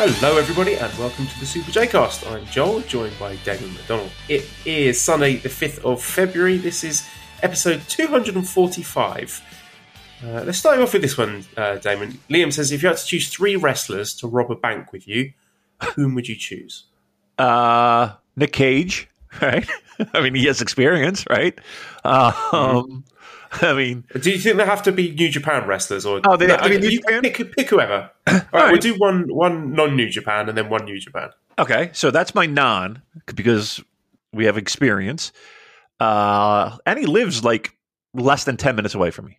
Hello, everybody, and welcome to the Super J Cast. I'm Joel, joined by Damon McDonald. It is Sunday, the 5th of February. This is episode 245. Uh, let's start off with this one, uh, Damon. Liam says if you had to choose three wrestlers to rob a bank with you, whom would you choose? Uh, Nick Cage, right? I mean, he has experience, right? Um, I mean, Do you think they have to be New Japan wrestlers, or Oh, they have to be New you Japan? Pick, pick whoever. All right, right. we'll do one one non New Japan and then one New Japan. okay, so that's my non because we have experience. Uh, and he lives like less than 10 minutes away from me,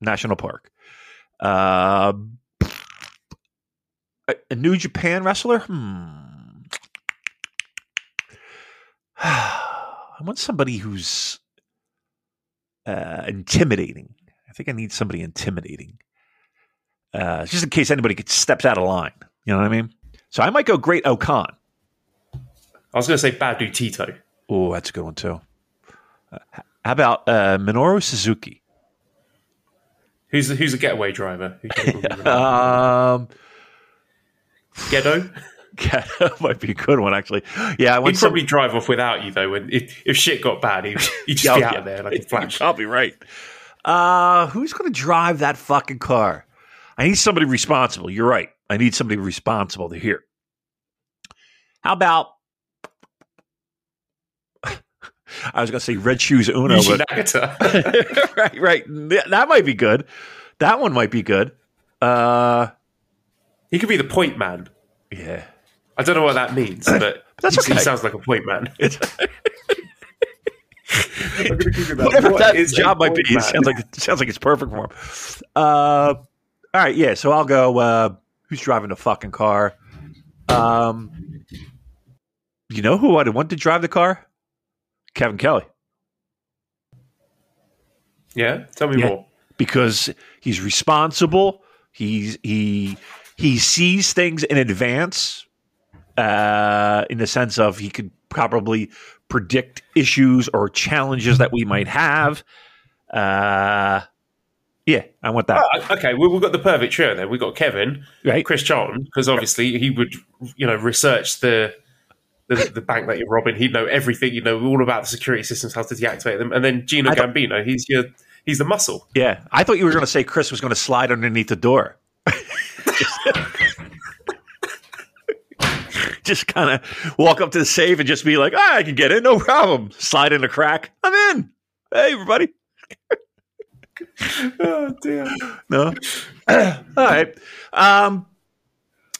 National Park. Uh, a, a New Japan wrestler? Hmm. I want somebody who's uh, intimidating. I think I need somebody intimidating. Uh, just in case anybody gets steps out of line. You know what I mean? So I might go Great-O-Khan. I was going to say Bad Dude Tito. Oh, that's a good one too. Uh, how about uh, Minoru Suzuki? Who's the, who's a getaway driver? Who? Um, Gedo. That might be a good one actually. Yeah, I want He'd some- probably drive off without you though. When if, if shit got bad, he'd, he'd just be yeah. out of there like a flash. I'll be right. Uh, who's going to drive that fucking car? I need somebody responsible. You're right. I need somebody responsible to hear. How about? I was going to say Red Shoes Unno, but right, right. That might be good. That one might be good. Uh, he could be the point man. yeah. I don't know what that means, but That's he, he sounds like a point man. Whatever What that job might be, it sounds like it sounds like it's perfect for him. Uh, all right, yeah. So I'll go. Uh, who's driving the fucking car? Um, you know who I'd want to drive the car? Kevin Kelly, Yeah, tell me Yeah. more. because he's responsible. He's he he sees things in advance. Uh, in the sense of he could probably predict issues or challenges that we might have. Uh, yeah, I want that. Oh, okay, well, we've got the perfect trio there. We've got Kevin, Right. Chris Charlton, because obviously he would, you know, research the, the the bank that you're robbing. He'd know everything. You know all about the security systems, how to deactivate them. And then Gino Gambino, he's your he's the muscle. Yeah, I thought you were going to say Chris was going to slide underneath the door. just kind of walk up to the safe and just be like, ah, I can get in, no problem. Slide in the crack. I'm in. Hey, everybody. oh damn. No. All right. Um,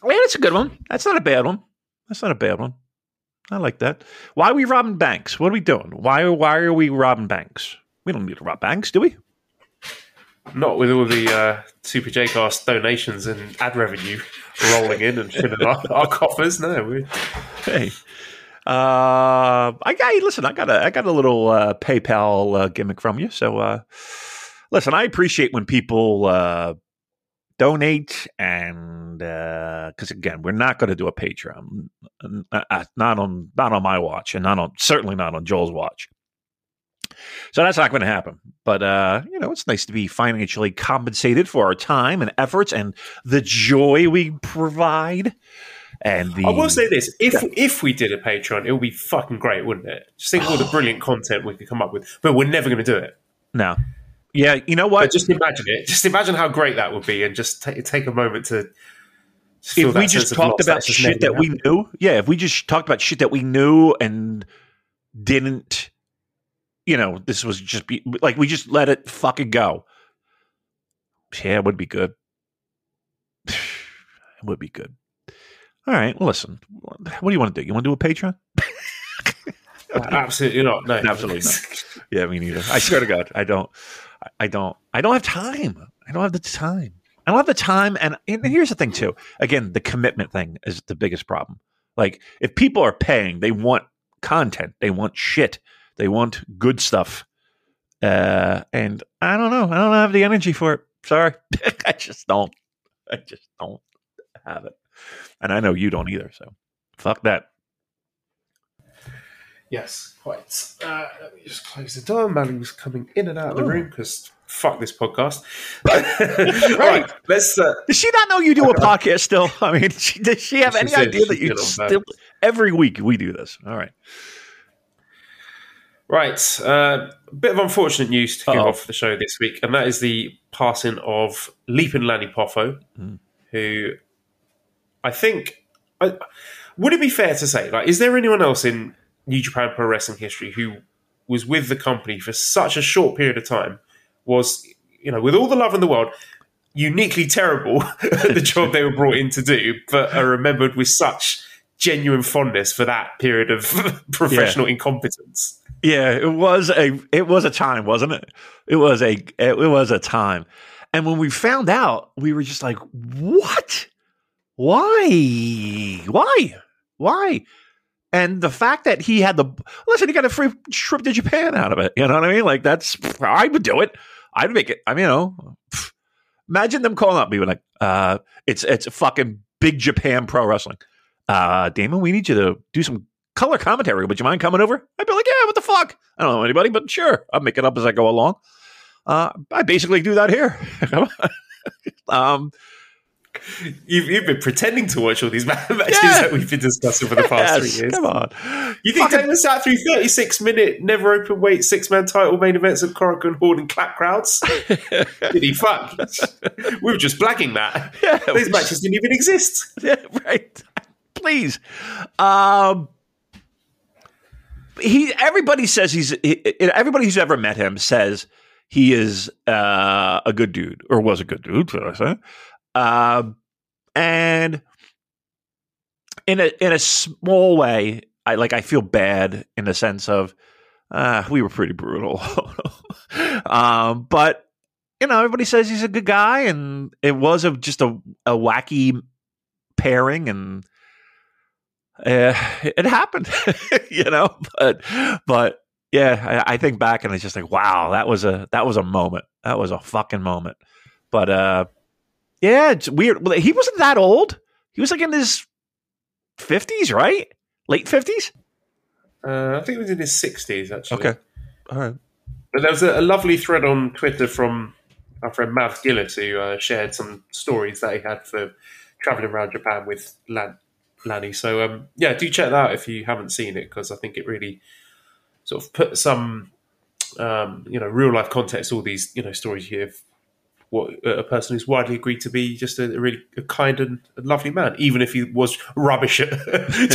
yeah, that's a good one. That's not a bad one. That's not a bad one. I like that. Why are we robbing banks? What are we doing? Why, why are we robbing banks? We don't need to rob banks, do we? Not with all the uh, Super J-Cast donations and ad revenue rolling in and filling our, our coffers. No, we, Hey, uh, I got listen. I got a I got a little uh, PayPal uh, gimmick from you. So, uh, listen, I appreciate when people uh, donate, and because again, we're not going to do a Patreon, uh, uh, not on not on my watch, and not on certainly not on Joel's watch. So that's not going to happen. But uh, you know, it's nice to be financially compensated for our time and efforts and the joy we provide. And the I will say this: if if we did a Patreon, it would be fucking great, wouldn't it? Just think of all the brilliant content we could come up with. But we're never going to do it. No. Yeah, you know But what? just imagine it. Just imagine how great that would be, and just take take a moment to. if we just talked about just shit that we knew, yeah, if we just talked about shit that we knew and didn't you know, this was just be like we just let it fucking go. Yeah, it would be good. it would be good. All right. Well, listen. What do you want to do? You want to do a Patreon? Uh, absolutely not. No, Absolutely not. Yeah, me neither. I swear to God, I don't. I don't. I don't have time. I don't have the time. I don't have the time. And, and here's the thing, too. Again, the commitment thing is the biggest problem. Like, if people are paying, they want content. They want shit. They want good stuff. Uh, and I don't know. I don't have the energy for it. Sorry, I just don't. I just don't have it. And I know you don't either. So fuck that. Yes, quite. Uh, let me just close the door. Mally was coming in and out of the room because fuck this podcast. right, let's. Uh, Does she not know you do a podcast still? I mean, she, does she have any idea that you still every week we do this? All right. Right, uh, a bit of unfortunate news to kick Uh-oh. off the show this week, and that is the passing of Leaping Lanny Poffo, Mm. who I think. I, would it be fair to say, like, is there anyone else in New Japan Pro Wrestling history who was with the company for such a short period of time, was, you know, with all the love in the world, uniquely terrible at the job they were brought in to do, but are remembered with such genuine fondness for that period of professional incompetence? Yeah, it was a it was a time, wasn't it? It was a it was a time. And when we found out, we were just like, "What? Why? Why? Why?" And the fact that he had the listen, he got a free trip to Japan out of it. You know what I mean? Like that's I would do it. I'd make it. I mean, you know, imagine them calling up, being like, uh, "It's it's fucking big Japan pro wrestling." Uh, Damon, we need you to do some color commentary. Would you mind coming over? I'd be like, yeah, what the fuck? I don't know anybody, but sure, I'll make it up as I go along. Uh, I basically do that here. um, You've, you've been pretending to watch all these matches Yeah. that we've been discussing for the past yes, three years. come on. You think Fucking- sat through 36 minute, never open weight, six man title main events at Korakuen Hall and clap crowds? Did he fuck? we were just blagging that. Yeah, These matches didn't even exist. Yeah, right. Please. Um, he. Everybody says he's. He, everybody who's ever met him says he is uh, a good dude, or was a good dude, should I say? Um, and in a in a small way, I like. I feel bad in the sense of uh, we were pretty brutal, um, but you know, everybody says he's a good guy, and it was a, just a, a wacky pairing, and uh, it happened, you know. But but yeah, I, I think back and it's just like, wow, that was a that was a moment. That was a fucking moment. But uh, yeah, it's weird. Well, He wasn't that old. He was like in his fifties, right? Late fifties. Uh, I think it was in his 60s, actually. Okay. All right. But there was a, a lovely thread on Twitter from our friend Mav Gillett who uh, shared some stories that he had for traveling around Japan with Lan- Lanny. So, um, yeah, do check that out if you haven't seen it because I think it really sort of put some, um, you know, real life context all these, you know, stories you hear. of What a person who's widely agreed to be just a, a really a kind and a lovely man, even if he was rubbish at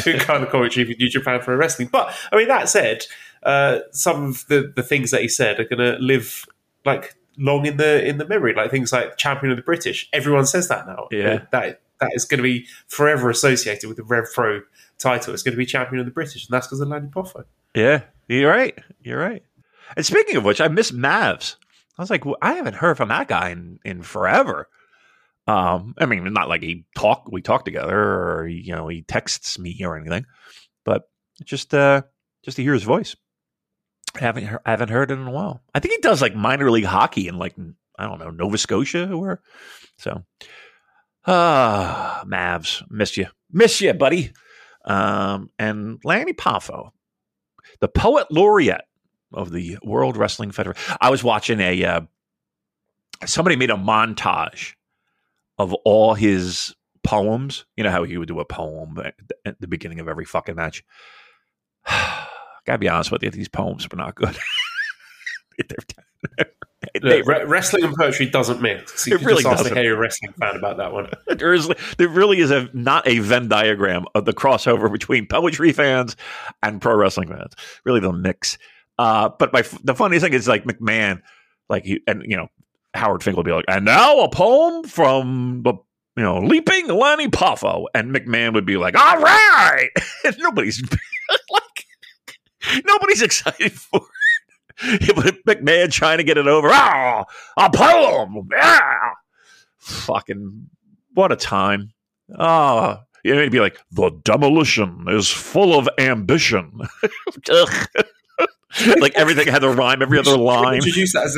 doing kind of commentary for New Japan Pro Wrestling. But I mean, that said, uh, some of the, the things that he said are going to live like long in the in the memory, like things like champion of the British. Everyone says that now. Yeah. that that is going to be forever associated with the Rev Pro title. It's going to be champion of the British, and that's because of Lanny Poffo. Yeah, you're right. You're right. And speaking of which, I miss Mavs. I was like, well, I haven't heard from that guy in, in forever. Um, I mean, not like he talk, we talk together, or you know, he texts me or anything, but just uh, just to hear his voice. I haven't I haven't heard it in a while. I think he does like minor league hockey in like I don't know Nova Scotia or. So, ah, Mavs, miss you, miss you, buddy. Um, and Lanny Poffo, the poet laureate of the World Wrestling Federation. I was watching a uh, somebody made a montage of all his poems. You know how he would do a poem at at the beginning of every fucking match. Gotta be honest with you, these poems were not good. They- Look, re- wrestling and poetry doesn't mix. You It really just doesn't. a wrestling fan about that one. there is there really is a not a Venn diagram of the crossover between poetry fans and pro wrestling fans. Really, the mix. Uh, but my the funniest thing is like McMahon, like he and you know Howard Finkel would be like, and now a poem from the you know leaping Lanny Poffo, and McMahon would be like, all right, and nobody's like nobody's excited for it. But McMahon trying to get it over. Ah, a poem. Yeah. Fucking what a time. Oh, yeah, it'd be like the demolition is full of ambition. like everything had to rhyme every other line. Introduce that as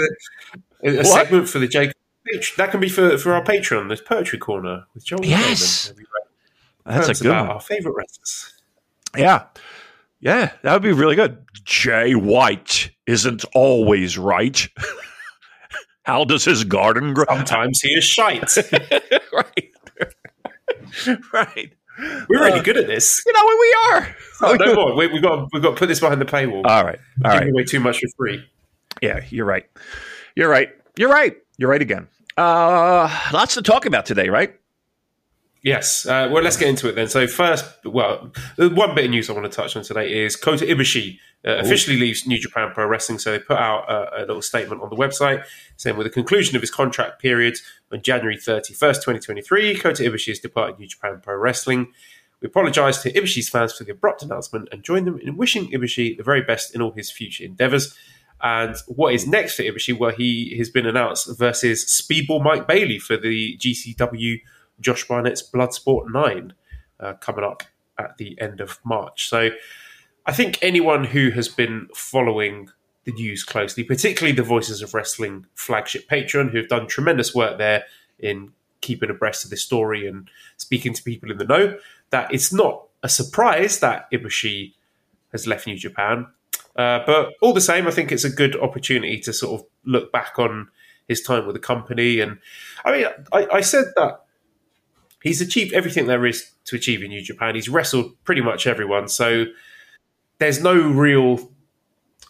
a, a segment for the Jake. That can be for, for our Patreon. this poetry corner with Joel. Yes, that's a good about one. Our favorite wrestlers. Yeah, yeah, that would be really good. Jay White isn't always right. How does his garden grow? Sometimes he is shite. right, right. We're really Uh, good at this. You know, we are. Oh, no more. We, we've got we've got to put this behind the paywall. All right, all Giving right. away too much for free. Yeah, you're right. You're right. You're right. You're right again. Uh, lots to talk about today, right? Yes. Uh, well, let's get into it then. So first, well, the one bit of news I want to touch on today is Kota Ibushi uh, officially leaves New Japan Pro Wrestling. So they put out a, a little statement on the website saying, with the conclusion of his contract period on January 31st, 2023, Kota Ibushi has departed New Japan Pro Wrestling. We apologise to Ibushi's fans for the abrupt announcement and join them in wishing Ibushi the very best in all his future endeavours. And what is next for Ibushi? Well, he has been announced versus Speedball Mike Bailey for the GCW Josh Barnett's Bloodsport 9 uh, coming up at the end of March. So I think anyone who has been following the news closely, particularly the Voices of Wrestling flagship Patreon, who have done tremendous work there in keeping abreast of this story and speaking to people in the know, that it's not a surprise that Ibushi has left New Japan. Uh, but all the same, I think it's a good opportunity to sort of look back on his time with the company. And I mean, I, I said that he's achieved everything there is to achieve in New Japan. He's wrestled pretty much everyone. So there's no real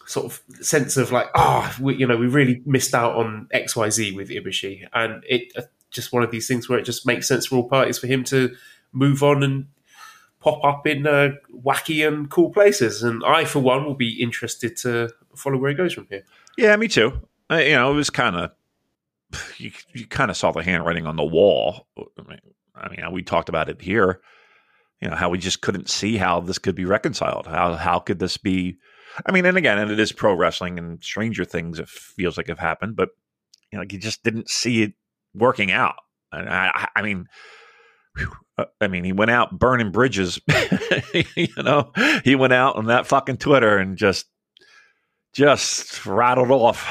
sort of sense of like, ah, we, you know, we really missed out on X, Y, Z with Ibushi, and it uh, just one of these things where it just makes sense for all parties for him to move on and pop up in uh, wacky and cool places. And I, for one, will be interested to follow where he goes from here. Yeah, me too. Uh, you know, it was kind of you, you kind of saw the handwriting on the wall. I mean, I mean, we talked about it here. You know how we just couldn't see how this could be reconciled. How how could this be? I mean, and again, and it is pro wrestling, and stranger things it feels like have happened, but you know, you just didn't see it working out. And I, I- mean, uh, I mean, he went out burning bridges. you know, he went out on that fucking Twitter and just just rattled off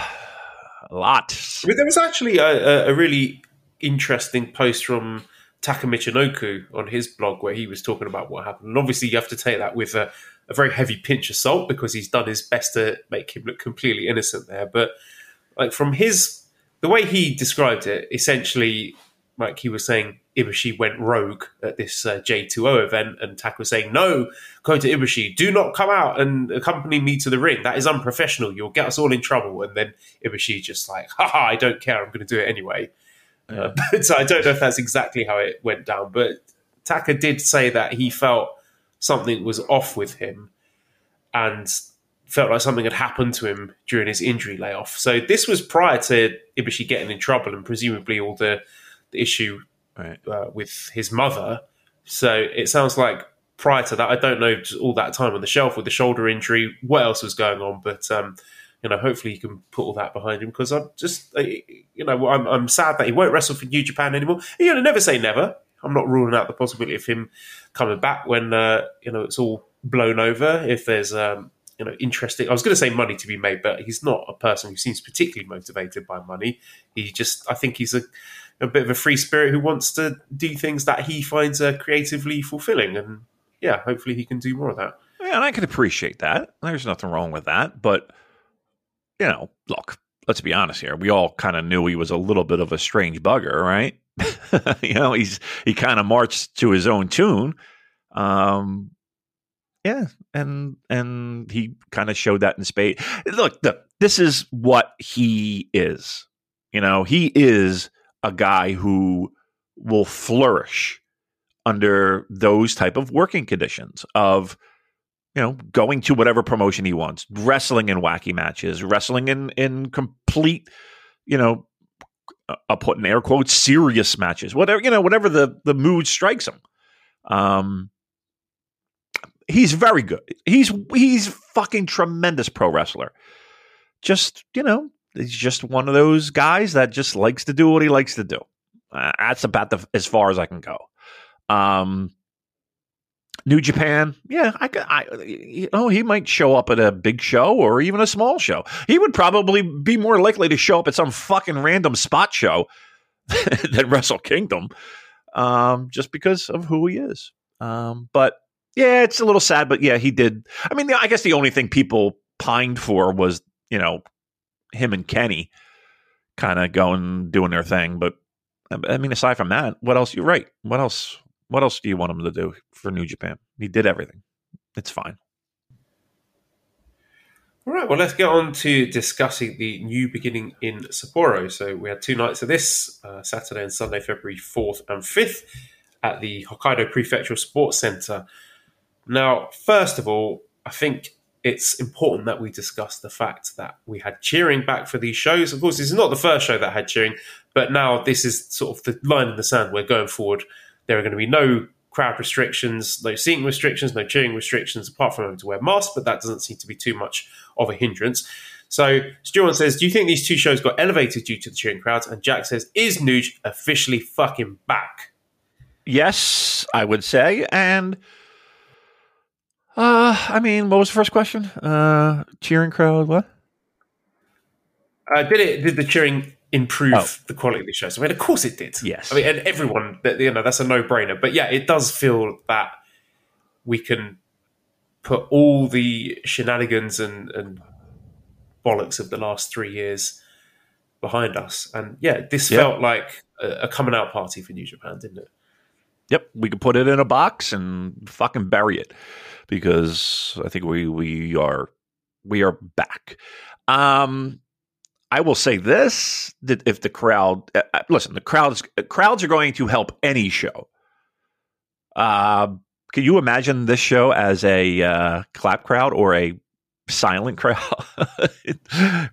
a lot. There was actually a, a really interesting post from Taka Michinoku on his blog where he was talking about what happened. And obviously, you have to take that with a, a very heavy pinch of salt because he's done his best to make him look completely innocent there. But like from his the way he described it, essentially, like he was saying, Ibushi went rogue at this uh, JTO event, and Tak was saying, "No, Kota Ibushi, do not come out and accompany me to the ring. That is unprofessional. You'll get us all in trouble." And then Ibushi just like, "Ha I don't care. I'm going to do it anyway." Uh, but I don't know if that's exactly how it went down, but Taka did say that he felt something was off with him, and felt like something had happened to him during his injury layoff. So this was prior to Ibushi getting in trouble and presumably all the, the issue Right. uh, with his mother. So it sounds like prior to that, I don't know just all that time on the shelf with the shoulder injury, what else was going on, but um, you know, hopefully he can put all that behind him because I'm just, you know, I'm, I'm sad that he won't wrestle for New Japan anymore. You know, never say never. I'm not ruling out the possibility of him coming back when uh, you know it's all blown over. If there's um, you know interesting, I was going to say money to be made, but he's not a person who seems particularly motivated by money. He just, I think he's a a bit of a free spirit who wants to do things that he finds uh, creatively fulfilling, and yeah, hopefully he can do more of that. Yeah, and I can appreciate that. There's nothing wrong with that. But, you know, look, let's be honest here. We all kind of knew he was a little bit of a strange bugger, right? you know, he's he kind of marched to his own tune. Um yeah, and and he kind of showed that in spade. Look, the, this is what he is. You know, he is a guy who will flourish under those type of working conditions of you know, going to whatever promotion he wants, wrestling in wacky matches, wrestling in in complete, you know, I'll put in air quotes serious matches, whatever you know, whatever the the mood strikes him. Um, he's very good. He's he's fucking tremendous pro wrestler. Just you know, he's just one of those guys that just likes to do what he likes to do. Uh, that's about the as far as I can go. Um, New Japan, yeah, I, I, you know, he might show up at a big show or even a small show. He would probably be more likely to show up at some fucking random spot show than Wrestle Kingdom, um, just because of who he is. Um, but yeah, it's a little sad, but yeah, he did. I mean, I guess the only thing people pined for was you know him and Kenny kind of going doing their thing, but I mean, aside from that, what else? You're right. What else? What else do you want him to do for New Japan? He did everything. It's fine. All right, well, let's get on to discussing the new beginning in Sapporo. So we had two nights of this, uh, Saturday and Sunday, February 4th and 5th, at the Hokkaido Prefectural Sports Center. Now, first of all, I think it's important that we discuss the fact that we had cheering back for these shows. Of course, this is not the first show that had cheering, but now this is sort of the line in the sand. We're going forward there are going to be no crowd restrictions, no seating restrictions, no cheering restrictions, apart from having to wear masks, but that doesn't seem to be too much of a hindrance. So Stuart says, Do you think these two shows got elevated due to the cheering crowds? And Jack says, Is Nuge officially fucking back? Yes, I would say. And uh I mean, what was the first question? Uh cheering crowd, what? Uh, did it did the cheering improve oh. the quality of the shows. I mean, of course it did. Yes. I mean, and everyone, you know, that's a no brainer. But yeah, it does feel that we can put all the shenanigans and, and bollocks of the last three years behind us. And yeah, this yep. felt like a, a coming out party for New Japan, didn't it? Yep, we could put it in a box and fucking bury it because I think we we are we are back. Um, I will say this: that if the crowd, uh, uh, listen, the crowds crowds are going to help any show. Uh, can you imagine this show as a uh, clap crowd or a silent crowd?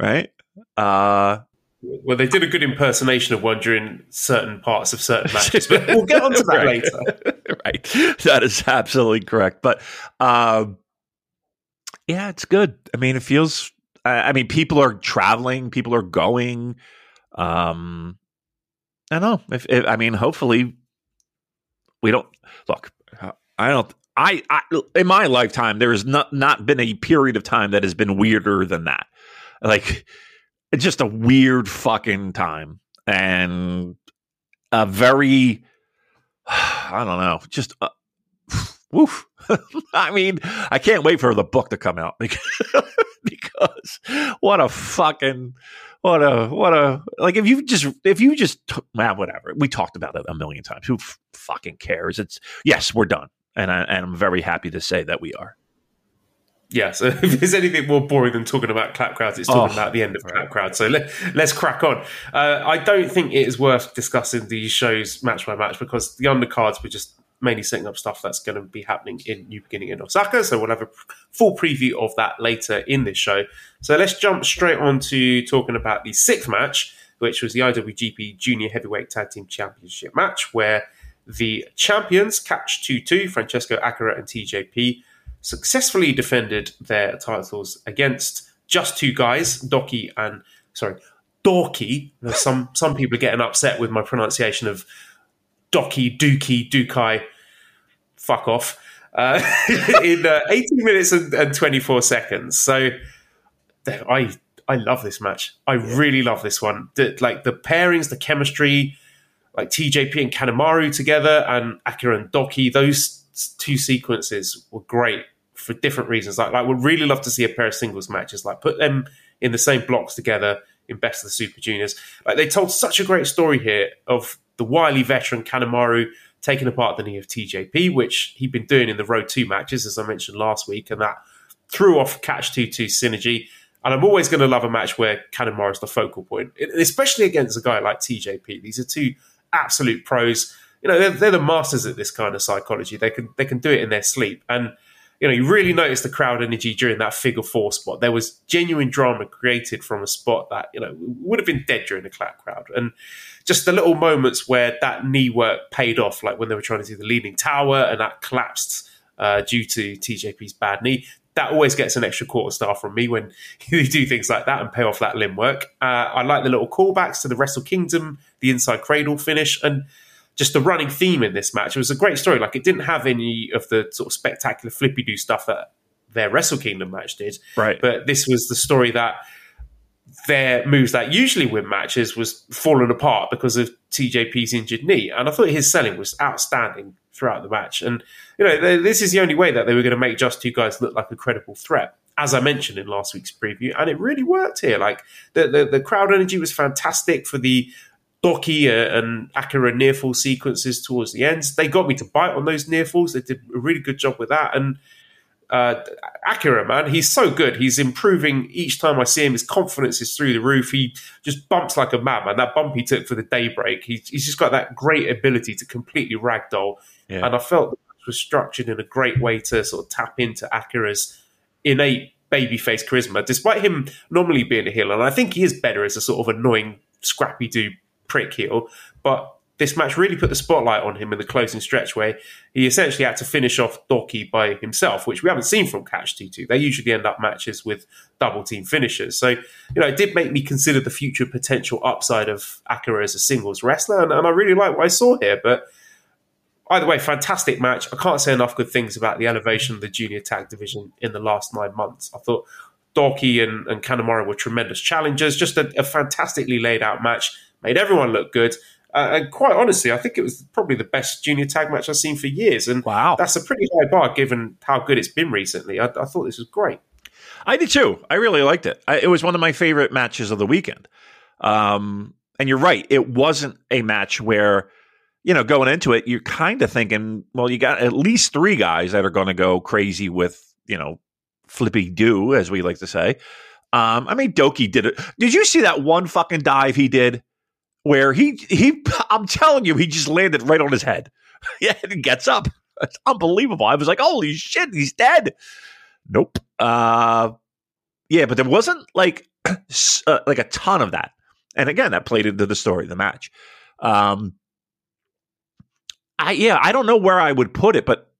right? Uh, well, they did a good impersonation of one during certain parts of certain matches, but we'll get onto that right. later. right, that is absolutely correct. But um, yeah, it's good. I mean, it feels I mean, people are traveling, people are going. Um, I don't know. If, if I mean, hopefully, we don't look. I don't. I, I in my lifetime, there has not not been a period of time that has been weirder than that. Like, it's just a weird fucking time and a very. I don't know. Just. Uh, woof. I mean, I can't wait for the book to come out because because what a fucking what a what a like if you just if you just man whatever we talked about it a million times who f- fucking cares it's yes we're done and I, and I'm very happy to say that we are. Yeah, so if there's anything more boring than talking about clap crowds, it's talking oh, about the end of clap crowds. So let, us crack on. Uh, I don't think it is worth discussing these shows match by match because the undercards were just mainly setting up stuff that's going to be happening in New Beginning in Osaka. So we'll have a full preview of that later in this show. So let's jump straight on to talking about the sixth match, which was the IWGP Junior Heavyweight Tag Team Championship match, where the champions, Catch 2 2, Francesco Akira and TJP, successfully defended their titles against just two guys, Doki and, sorry, Dorky. Some, some people are getting upset with my pronunciation of Doki, Dookie, Dukai, fuck off, uh, in uh, 18 minutes and, and, 24 seconds. So I I love this match. I really love this one. The, like the pairings, the chemistry, like TJP and Kanemaru together, and Akira and Douki. Those two sequences were great for different reasons. Like, like would really love to see a pair of singles matches. Like put them in the same blocks together in Best of the Super Juniors. Like they told such a great story here of the wily veteran Kanemaru taking apart the knee of TJP, which he'd been doing in the Road 2 matches, as I mentioned last week, and that threw off Catch 2 2 synergy. And I'm always going to love a match where Kanemaru is the focal point, especially against a guy like TJP. These are two absolute pros. You know, they're, they're the masters at this kind of psychology. They can they can do it in their sleep. And you know, you really noticed the crowd energy during that figure four spot. There was genuine drama created from a spot that, you know, would have been dead during the clap crowd. And just the little moments where that knee work paid off, like when they were trying to do the leaning tower and that collapsed uh, due to TJP's bad knee. That always gets an extra quarter star from me when you do things like that and pay off that limb work. Uh, I like the little callbacks to the Wrestle Kingdom, the inside cradle finish, and just the running theme in this match. It was a great story. Like it didn't have any of the sort of spectacular flippy do stuff that their Wrestle Kingdom match did. Right. But this was the story that their moves that usually win matches was falling apart because of TJP's injured knee. And I thought his selling was outstanding throughout the match. And, you know, this is the only way that they were going to make just two guys look like a credible threat. As I mentioned in last week's preview, and it really worked here. Like the, the, the crowd energy was fantastic for the Douki uh, and Akira near fall sequences towards the ends. They got me to bite on those near falls. They did a really good job with that. And uh, Akira, man, he's so good. He's improving each time I see him. His confidence is through the roof. He just bumps like a madman. That bump he took for the daybreak, he, he's just got that great ability to completely ragdoll. Yeah. And I felt it was structured in a great way to sort of tap into Akira's innate babyface charisma, despite him normally being a heel. And I think he is better as a sort of annoying, scrappy dude prick heel, but this match really put the spotlight on him in the closing stretch where he essentially had to finish off Douki by himself, which we haven't seen from Catch 2 2. They usually end up matches with double team finishes. So, you know, it did make me consider the future potential upside of Akira as a singles wrestler, and, and I really like what I saw here. But either way, fantastic match. I can't say enough good things about the elevation of the junior tag division in the last nine months. I thought Douki and, and Kanemaru were tremendous challengers, just a, a fantastically laid out match made everyone look good. Uh, and quite honestly, I think it was probably the best junior tag match I've seen for years. And wow, that's a pretty high bar given how good it's been recently. I, I thought this was great. I did too. I really liked it. I, it was one of my favorite matches of the weekend. Um, and you're right; it wasn't a match where you know going into it, you're kind of thinking, well, you got at least three guys that are going to go crazy with you know flippy do, as we like to say. Um, I mean, Douki did it. Did you see that one fucking dive he did? Where he he I'm telling you, he just landed right on his head. yeah, and gets up. It's unbelievable. I was like, holy shit, he's dead. Nope. Uh yeah, but there wasn't like uh, like a ton of that. And again, that played into the story of the match. Um I yeah, I don't know where I would put it, but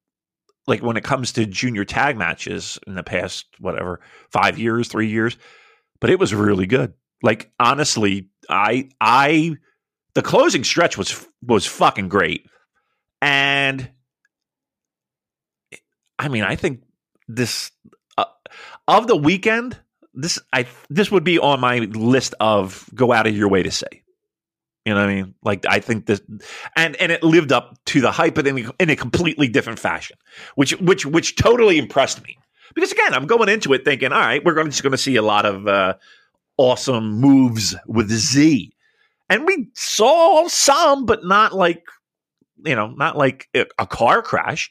like when it comes to junior tag matches in the past whatever, 5 years, 3 years, but it was really good. Like honestly, I I the closing stretch was was fucking great. And I mean, I think this uh, of the weekend, this I this would be on my list of go out of your way to say. You know what I mean? Like I think this, and and it lived up to the hype, but in in a completely different fashion, which which which totally impressed me. Because again, I'm going into it thinking, all right, we're just going to see a lot of uh, awesome moves with Z. And we saw some, but not like, you know, not like a car crash.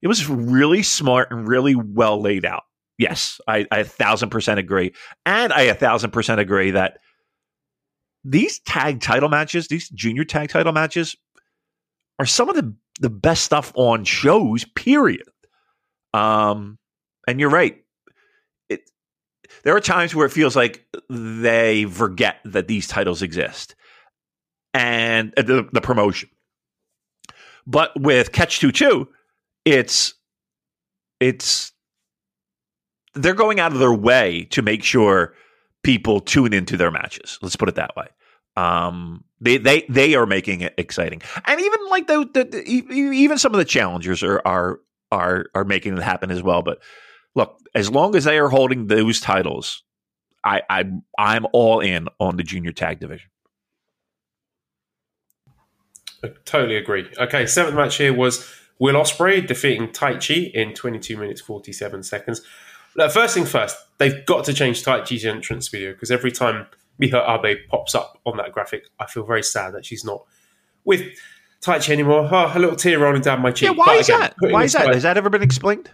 It was really smart and really well laid out. Yes, I, I a thousand percent agree. And I a thousand percent agree that these tag title matches, these junior tag title matches, are some of the, the best stuff on shows, period. Um, and you're right there are times where it feels like they forget that these titles exist and uh, the, the promotion. But with Catch 2 2, it's it's they're going out of their way to make sure people tune into their matches. Let's put it that way. Um, they they they are making it exciting, and even like the, the, the even some of the challengers are are are are making it happen as well. But look, as long as they are holding those titles, I, I I'm all in on the junior tag division. I totally agree. Okay, seventh match here was Will Ospreay defeating Taichi in 22 minutes 47 seconds. Now, first thing first, they've got to change Taichi's entrance video because every time Miho Abe pops up on that graphic, I feel very sad that she's not with Taichi anymore. Oh, a little tear rolling down my cheek. Yeah, why is again, that? Why is that? Has that ever been explained?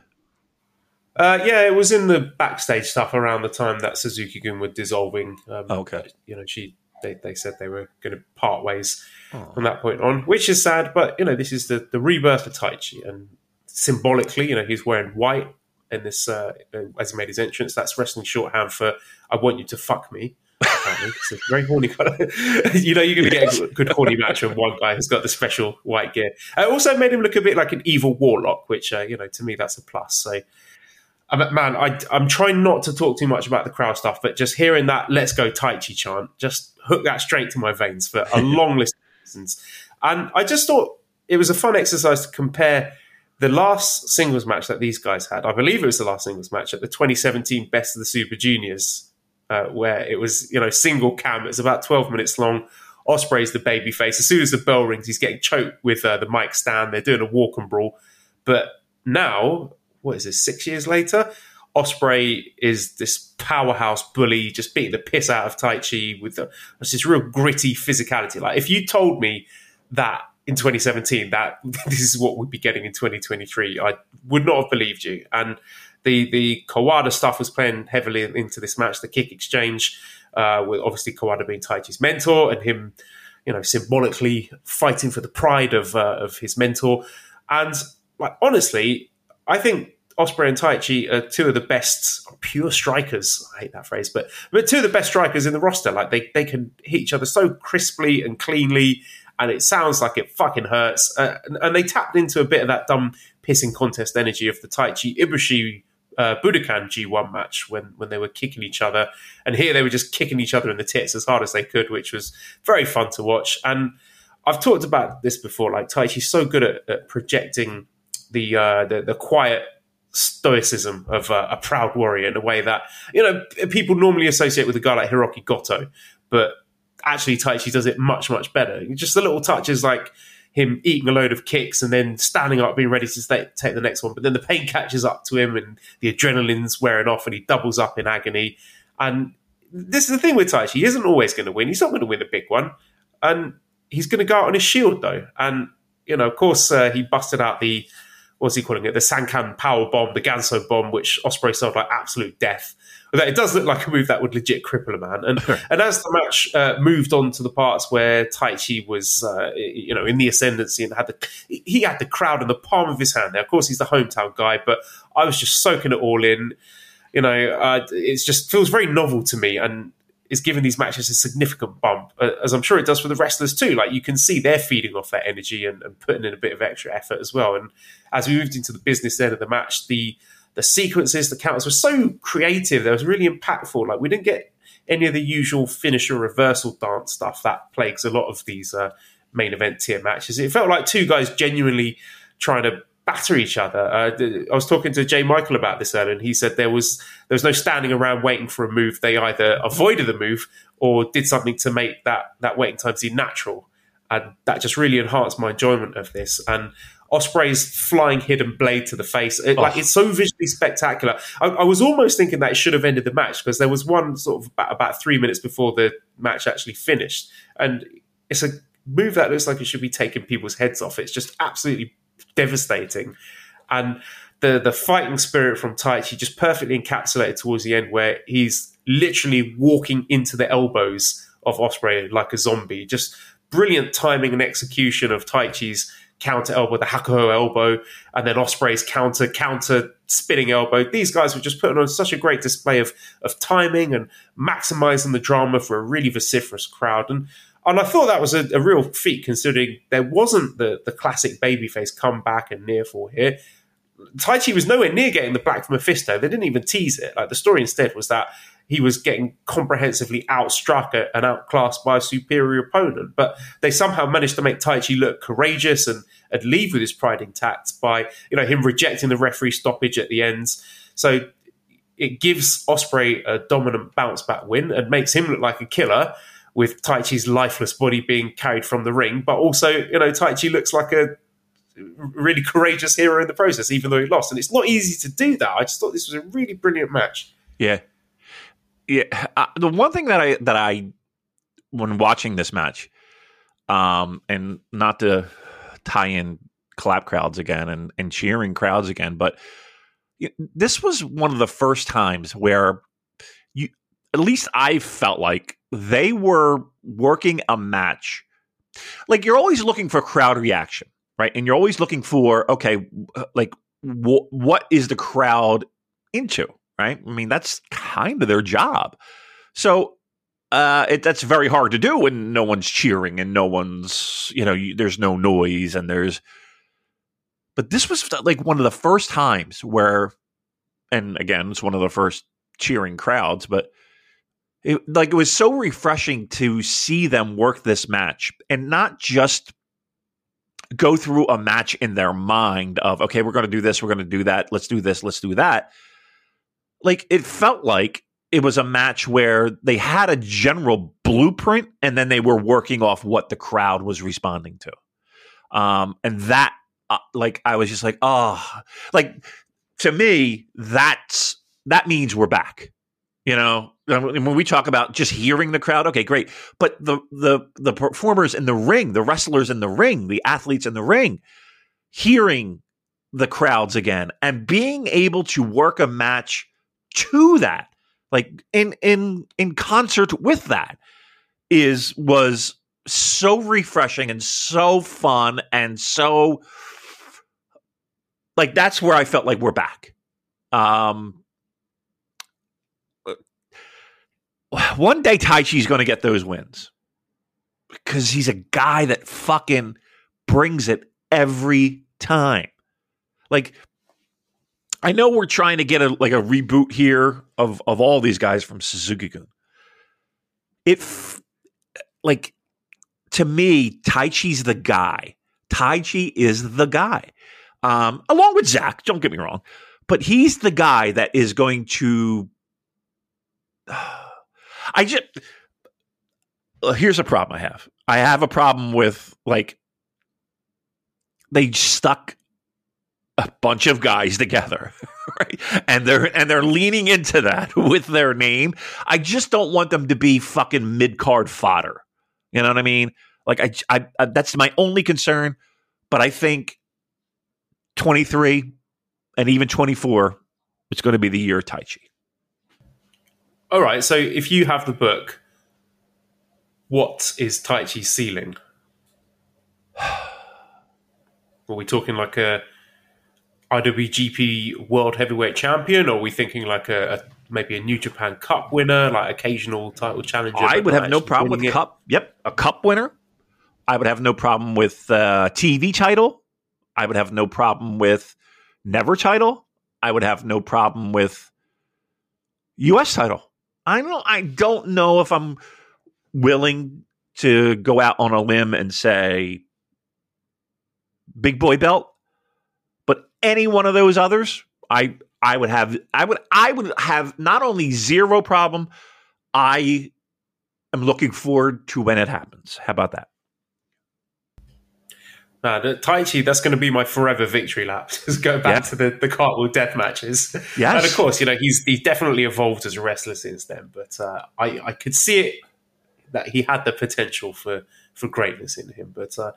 Uh, yeah, it was in the backstage stuff around the time that Suzuki Gun were dissolving. Um, okay, you know, she they, they said they were going to part ways oh. from that point on, which is sad. But you know, this is the the rebirth of Taichi, and symbolically, you know, he's wearing white in this uh, as he made his entrance. That's wrestling shorthand for "I want you to fuck me." it's a very horny kind of, you know, you're going to get a good horny match when one guy has got the special white gear. It also made him look a bit like an evil warlock, which, uh, you know, to me, that's a plus. So, man, I, I'm trying not to talk too much about the crowd stuff, but just hearing that "Let's go Taichi" chant just hooked that straight to my veins for a long list of reasons. And I just thought it was a fun exercise to compare the last singles match that these guys had. I believe it was the last singles match at the 2017 Best of the Super Juniors, uh, where it was you know single cam. It's about 12 minutes long. Ospreay's the baby face. As soon as the bell rings, he's getting choked with uh, the mic stand. They're doing a walk and brawl. But now what is this, six years later? Ospreay is this powerhouse bully, just beating the piss out of Taichi with the, this real gritty physicality. Like if you told me that in 2017 that this is what we'd be getting in 2023, I would not have believed you. And the the Kawada stuff was playing heavily into this match. The kick exchange, uh, with obviously Kawada being Taichi's mentor and him, you know, symbolically fighting for the pride of uh, of his mentor. And like honestly, I think Ospreay and Taichi are two of the best pure strikers. I hate that phrase, but but two of the best strikers in the roster. Like they they can hit each other so crisply and cleanly, and it sounds like it fucking hurts. Uh, and, and, they tapped into a bit of that dumb pissing contest energy of the Taichi Ibushi uh, Budokan G1 match when when they were kicking each other, and here they were just kicking each other in the tits as hard as they could, which was very fun to watch. And I've talked about this before. Like Taichi's so good at, at projecting the, uh, the the quiet stoicism of uh, a proud warrior in a way that you know people normally associate with a guy like Hirooki Goto, but actually Taichi does it much much better. Just the little touches like him eating a load of kicks and then standing up, being ready to take the next one. But then the pain catches up to him and the adrenaline's wearing off, and he doubles up in agony. And this is the thing with Taichi; he isn't always going to win. He's not going to win a big one, and he's going to go out on his shield though. And you know, of course, uh, he busted out the what's he calling it? The Sankan power bomb, the Ganso bomb, which Ospreay sold like absolute death. But it does look like a move that would legit cripple a man. And and as the match uh, moved on to the parts where Taichi was, uh, you know, in the ascendancy and had the he had the crowd in the palm of his hand. There, of course, he's the hometown guy, but I was just soaking it all in. You know, uh, it just feels very novel to me, and is giving these matches a significant bump, uh, as I'm sure it does for the wrestlers too. Like you can see they're feeding off that energy and, and, putting in a bit of extra effort as well. And as we moved into the business end of the match, the the sequences, the counters were so creative. They was really impactful. Like we didn't get any of the usual finisher reversal dance stuff that plagues a lot of these uh, main event tier matches. It felt like two guys genuinely trying to batter each other. Uh, I was talking to Jay Michael about this earlier, and he said there was there was no standing around waiting for a move. They either avoided the move or did something to make that that waiting time seem natural, and that just really enhanced my enjoyment of this. And Ospreay's flying hidden blade to the face, it, oh. like it's so visually spectacular. I, I, was almost thinking that it should have ended the match because there was one sort of about, about three minutes before the match actually finished, and it's a move that looks like it should be taking people's heads off. It's just absolutely devastating. And the the fighting spirit from Taichi just perfectly encapsulated towards the end, where he's literally walking into the elbows of Ospreay like a zombie. Just brilliant timing and execution of Taichi's counter elbow, the Hakuho elbow, and then Ospreay's counter counter spinning elbow. These guys were just putting on such a great display of of timing and maximizing the drama for a really vociferous crowd. And and I thought that was a, a, real feat considering there wasn't the, the classic babyface comeback and near fall here. Taichi was nowhere near getting the black from Mephisto. They didn't even tease it. Like the story instead was that he was getting comprehensively outstruck and outclassed by a superior opponent. But they somehow managed to make Taichi look courageous and, and leave with his pride intact by you know him rejecting the referee stoppage at the end. So it gives Ospreay a dominant bounce back win and makes him look like a killer with Taichi's lifeless body being carried from the ring. But also, you know, Taichi looks like a really courageous hero in the process, even though he lost. And it's not easy to do that. I just thought this was a really brilliant match. Yeah, yeah. Uh, the one thing that I that I when watching this match, um, and not to tie in clap crowds again and and cheering crowds again, but this was one of the first times where you at least I felt like they were working a match. Like you're always looking for crowd reaction, right? And you're always looking for okay, like wh- what is the crowd into, right? I mean, that's kind of their job. So uh, it, that's very hard to do when no one's cheering and no one's, you know, you, there's no noise and there's. But this was like one of the first times where, and again, it's one of the first cheering crowds, but it, like it was so refreshing to see them work this match and not just go through a match in their mind of okay we're going to do this we're going to do that let's do this let's do that. Like it felt like it was a match where they had a general blueprint and then they were working off what the crowd was responding to. Um and that uh, like i was just like oh like to me that's that means we're back you know, when we talk about just hearing the crowd, okay, great. But the the the performers in the ring, the wrestlers in the ring, the athletes in the ring, hearing the crowds again and being able to work a match to that, like in in in concert with that, is was so refreshing and so fun and so like that's where I felt like we're back. Um, one day Taichi's going to get those wins because he's a guy that fucking brings it every time. Like, I know we're trying to get a like a reboot here of of all these guys from Suzuki-gun. It f- like to me, Taichi's the guy. Taichi is the guy, um, along with Zach. Don't get me wrong, but he's the guy that is going to. Uh, I just uh, here's a problem I have. I have a problem with like they stuck a bunch of guys together, right? And they're and they're leaning into that with their name. I just don't want them to be fucking mid card fodder. You know what I mean? Like I, I, I that's my only concern. But I think twenty three and even twenty four, it's going to be the year of Taichi all right, so if you have the book, what is Taichi's ceiling? Are we talking like a IWGP World Heavyweight Champion, or are we thinking like a, a maybe a New Japan Cup winner, like occasional title challenger? I would have no problem with it? cup. Yep, a cup winner. I would have no problem with uh, TV title. I would have no problem with never title. I would have no problem with U.S. title. I don't I don't know if I'm willing to go out on a limb and say big boy belt, but any one of those others, I I would have I would I would have not only zero problem, I am looking forward to when it happens. How about that? Uh, the Taichi, that's going to be my forever victory lap. Just go back yeah. to the, the cartwheel death matches. Yes. And of course, you know, he's he's definitely evolved as a wrestler since then, but uh, I, I could see it that he had the potential for, for greatness in him. But uh,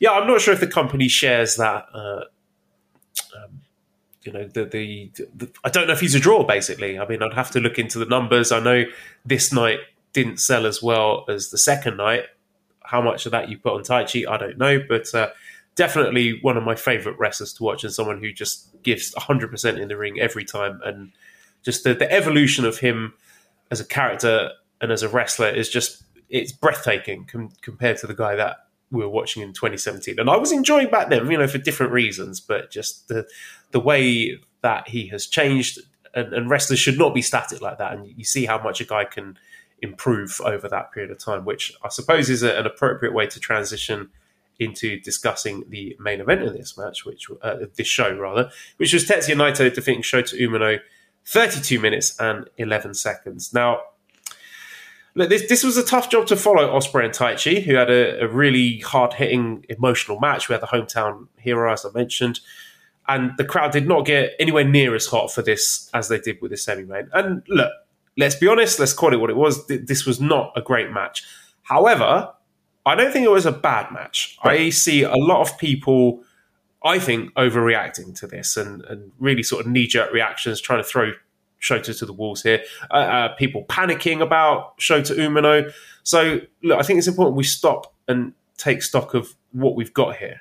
yeah, I'm not sure if the company shares that. Uh, um, you know, the, the, the, I don't know if he's a draw, basically. I mean, I'd have to look into the numbers. I know this night didn't sell as well as the second night. How much of that you put on Taichi, I don't know. But uh, definitely one of my favorite wrestlers to watch and someone who just gives 100% in the ring every time. And just the, the evolution of him as a character and as a wrestler is just, it's breathtaking com- compared to the guy that we were watching in 2017. And I was enjoying back then, you know, for different reasons, but just the, the way that he has changed and, and wrestlers should not be static like that. And you see how much a guy can improve over that period of time, which I suppose is a, an appropriate way to transition – into discussing the main event of this match, which uh, this show rather, which was Tetsuya Naito defeating Shota Umino, 32 minutes and 11 seconds. Now, look, this this was a tough job to follow Ospreay and Taichi, who had a, a really hard hitting emotional match. We had the hometown hero, as I mentioned. And the crowd did not get anywhere near as hot for this as they did with the semi main. And look, let's be honest, let's call it what it was. This was not a great match. However, I don't think it was a bad match. I see a lot of people, I think, overreacting to this and, and really sort of knee jerk reactions, trying to throw Shota to the walls here. Uh, uh, people panicking about Shota Umino. So, look, I think it's important we stop and take stock of what we've got here.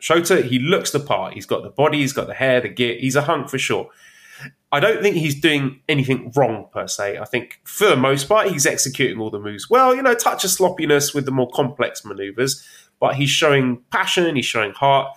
Shota, he looks the part. He's got the body, he's got the hair, the gear. He's a hunk for sure. I don't think he's doing anything wrong per se. I think for the most part, he's executing all the moves well. You know, touch of sloppiness with the more complex maneuvers, but he's showing passion, he's showing heart.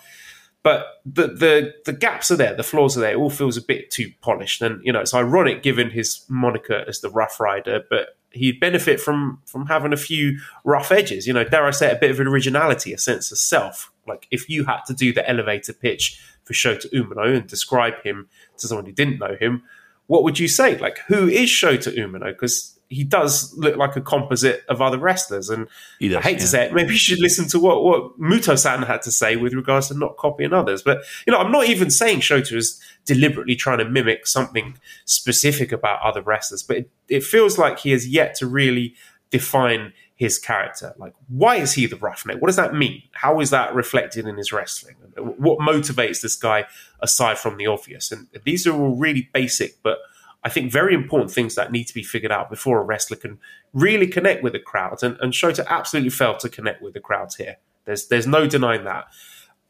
But the the the gaps are there, the flaws are there. It all feels a bit too polished, and you know it's ironic given his moniker as the Rough Rider. But he'd benefit from from having a few rough edges. You know, dare I say, a bit of originality, a sense of self. Like if you had to do the elevator pitch for Shota Umino and describe him to someone who didn't know him, what would you say? Like, who is Shota Umino? Because he does look like a composite of other wrestlers. And does, I hate yeah. to say it, maybe you should listen to what, what Muto san had to say with regards to not copying others. But, you know, I'm not even saying Shota is deliberately trying to mimic something specific about other wrestlers, but it, it feels like he has yet to really define his character. Like, why is he the roughneck? What does that mean? How is that reflected in his wrestling? What motivates this guy aside from the obvious? And these are all really basic, but I think very important things that need to be figured out before a wrestler can really connect with the crowd. And, and Shota absolutely failed to connect with the crowds here. There's there's no denying that.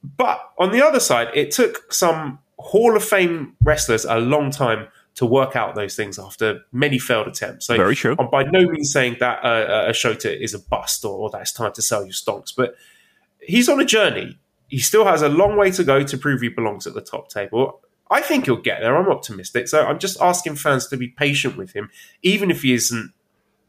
But on the other side, it took some Hall of Fame wrestlers a long time to work out those things after many failed attempts. So Very true. I'm by no means saying that uh, a Shota is a bust or, or that it's time to sell your stonks, but he's on a journey. He still has a long way to go to prove he belongs at the top table. I think he'll get there. I'm optimistic. So I'm just asking fans to be patient with him, even if he isn't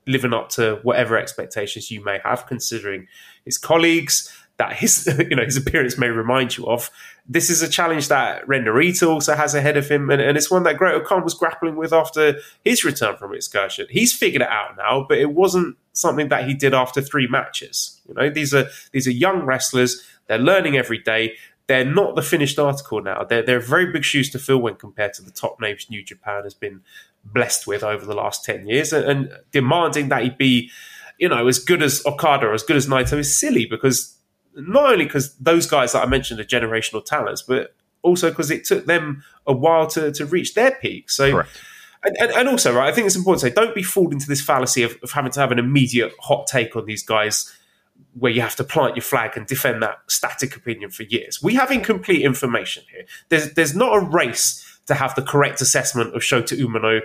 living up to whatever expectations you may have, considering his colleagues that his you know his appearance may remind you of. This is a challenge that Ren Narita also has ahead of him, and, and it's one that Great-O-Khan was grappling with after his return from excursion. He's figured it out now, but it wasn't something that he did after three matches. You know, these are these are young wrestlers. They're learning every day. They're not the finished article now. They're they're very big shoes to fill when compared to the top names New Japan has been blessed with over the last ten years, and, and demanding that he be, you know, as good as Okada or as good as Naito is silly because not only because those guys that I mentioned are generational talents, but also because it took them a while to, to reach their peak. So, Correct. and, and, and also, right, I think it's important to say don't be fooled into this fallacy of, of having to have an immediate hot take on these guys where you have to plant your flag and defend that static opinion for years. We have incomplete information here. There's, there's not a race to have the correct assessment of Shota Umino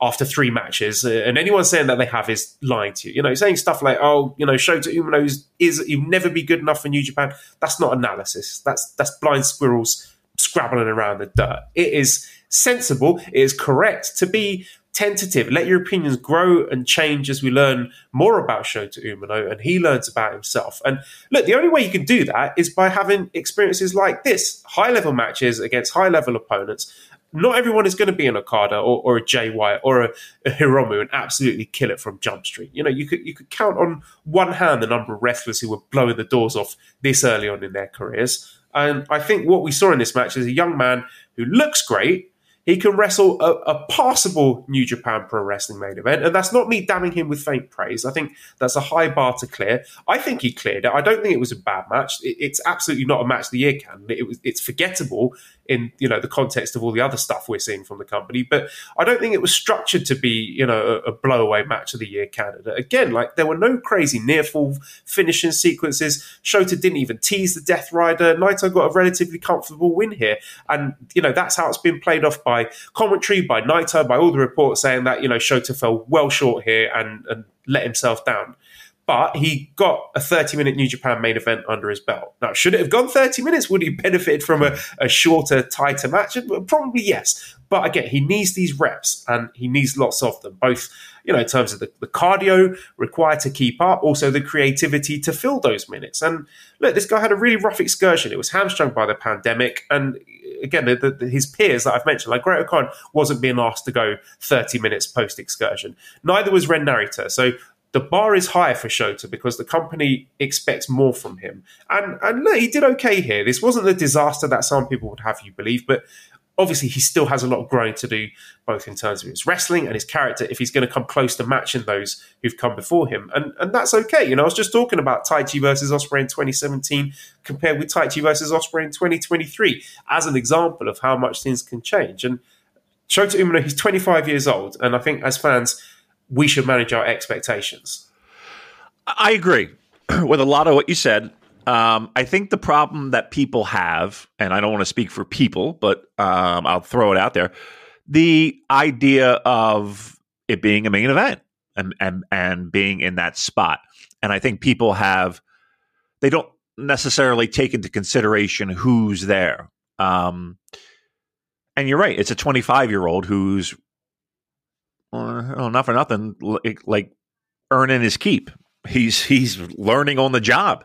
after three matches, uh, and anyone saying that they have is lying to you. You know, saying stuff like, "Oh, you know, Shota Umino is, is he'll never be good enough for New Japan." That's not analysis. That's that's blind squirrels scrabbling around the dirt. It is sensible. It is correct to be tentative. Let your opinions grow and change as we learn more about Shota Umino and he learns about himself. And look, the only way you can do that is by having experiences like this high level matches against high level opponents. Not everyone is going to be an Okada or, or a Jay White or a, a Hiromu and absolutely kill it from Jump Street. You know, you could you could count on one hand the number of wrestlers who were blowing the doors off this early on in their careers. And I think what we saw in this match is a young man who looks great, he can wrestle a, a, passable New Japan Pro Wrestling main event, and that's not me damning him with faint praise. I think that's a high bar to clear. I think he cleared it. I don't think it was a bad match. It, it's absolutely not a match of the year candidate. It was it's forgettable in you know the context of all the other stuff we're seeing from the company, but I don't think it was structured to be you know a, a blowaway match of the year candidate. Again, like there were no crazy near fall finishing sequences. Shota didn't even tease the Death Rider. Naito got a relatively comfortable win here, and you know that's how it's been played off by commentary, by Naito, by all the reports saying that you know Shota fell well short here and, and let himself down. But he got a 30 minute New Japan main event under his belt. Now, should it have gone 30 minutes? Would he benefit from a, a shorter, tighter match? Probably yes. But again, he needs these reps and he needs lots of them, both you know, in terms of the, the cardio required to keep up, also the creativity to fill those minutes. And look, this guy had a really rough excursion. It was hamstrung by the pandemic. And again, the, the, his peers that I've mentioned, like Great-O-Khan, wasn't being asked to go 30 minutes post excursion. Neither was Ren Narita. So the bar is higher for Shota because the company expects more from him. And and look, he did okay here. This wasn't the disaster that some people would have you believe, but obviously he still has a lot of growing to do, both in terms of his wrestling and his character, if he's going to come close to matching those who've come before him. And and that's okay. You know, I was just talking about Taichi versus Ospreay in 2017 compared with Taichi versus Ospreay in 2023 as an example of how much things can change. And Shota Umino, he's 25 years old, and I think as fans, we should manage our expectations. I agree with a lot of what you said. Um, I think the problem that people have, and I don't want to speak for people, but um, I'll throw it out there. the idea of it being a main event and and and being in that spot. And I think people have they don't necessarily take into consideration who's there. Um, and you're right; it's a 25 year old who's well, not for nothing, like, like earning his keep. He's he's learning on the job.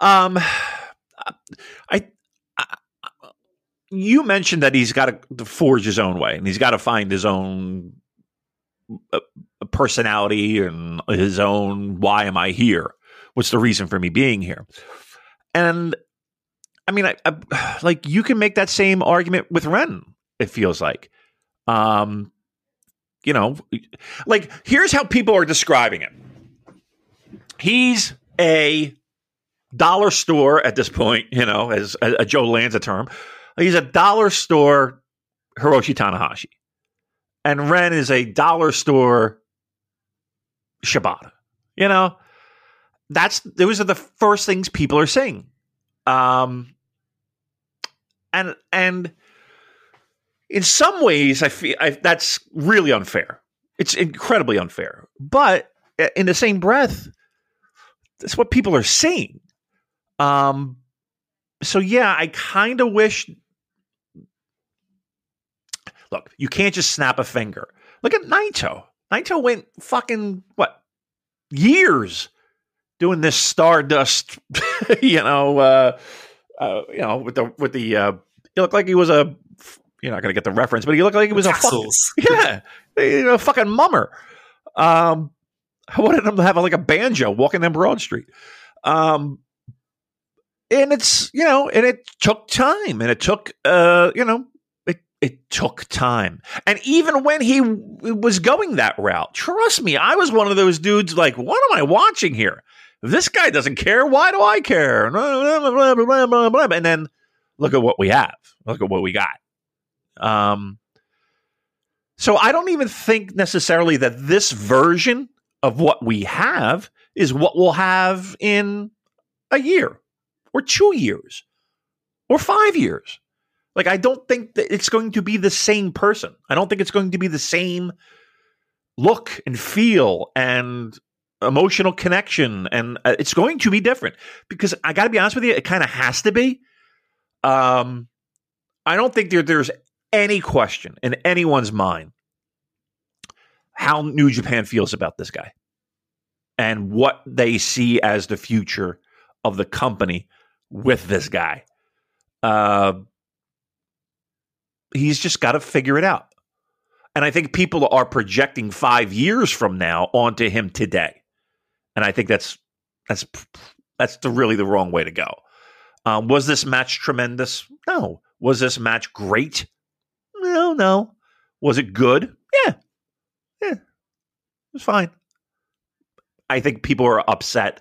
Um, I, I you mentioned that he's got to forge his own way and he's got to find his own uh, personality and his own why am I here? What's the reason for me being here? And I mean, I, I, like you can make that same argument with Ren. It feels like, um, you know, like here's how people are describing it. He's a dollar store at this point, you know, as a, a Joe Lanza term. He's a dollar store Hiroshi Tanahashi. And Ren is a dollar store Shibata. You know, that's those are the first things people are saying. Um and and in some ways I feel I, that's really unfair. It's incredibly unfair. But in the same breath, that's what people are saying. Um, so yeah, I kind of wish. Look, you can't just snap a finger. Look at Naito. Naito went fucking what years doing this Stardust, you know, uh, uh, you know, with the with the. Uh, he looked like he was a. You're not gonna get the reference, but he looked like he was Tassels. a fucking yeah, you know, fucking mummer. Um, I wanted him to have like a banjo walking down Broad Street. Um, and it's you know and it took time and it took uh you know it it took time and even when he w- was going that route trust me i was one of those dudes like what am i watching here this guy doesn't care why do i care and then look at what we have look at what we got um so i don't even think necessarily that this version of what we have is what we'll have in a year or two years or five years. Like, I don't think that it's going to be the same person. I don't think it's going to be the same look and feel and emotional connection. And uh, it's going to be different because I got to be honest with you, it kind of has to be. Um, I don't think there, there's any question in anyone's mind how New Japan feels about this guy and what they see as the future of the company with this guy. Uh, he's just got to figure it out. And I think people are projecting five years from now onto him today, and I think that's that's that's the, really the wrong way to go. Um, was this match tremendous? No. Was this match great? No, no. Was it good? Yeah, yeah, it was fine. I think people are upset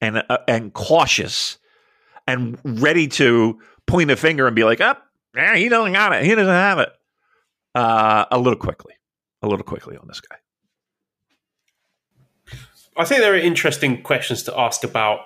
and uh, and cautious and ready to point a finger and be like, "Up, oh, yeah, he doesn't got it. He doesn't have it." Uh, a little quickly, a little quickly on this guy. I think there are interesting questions to ask about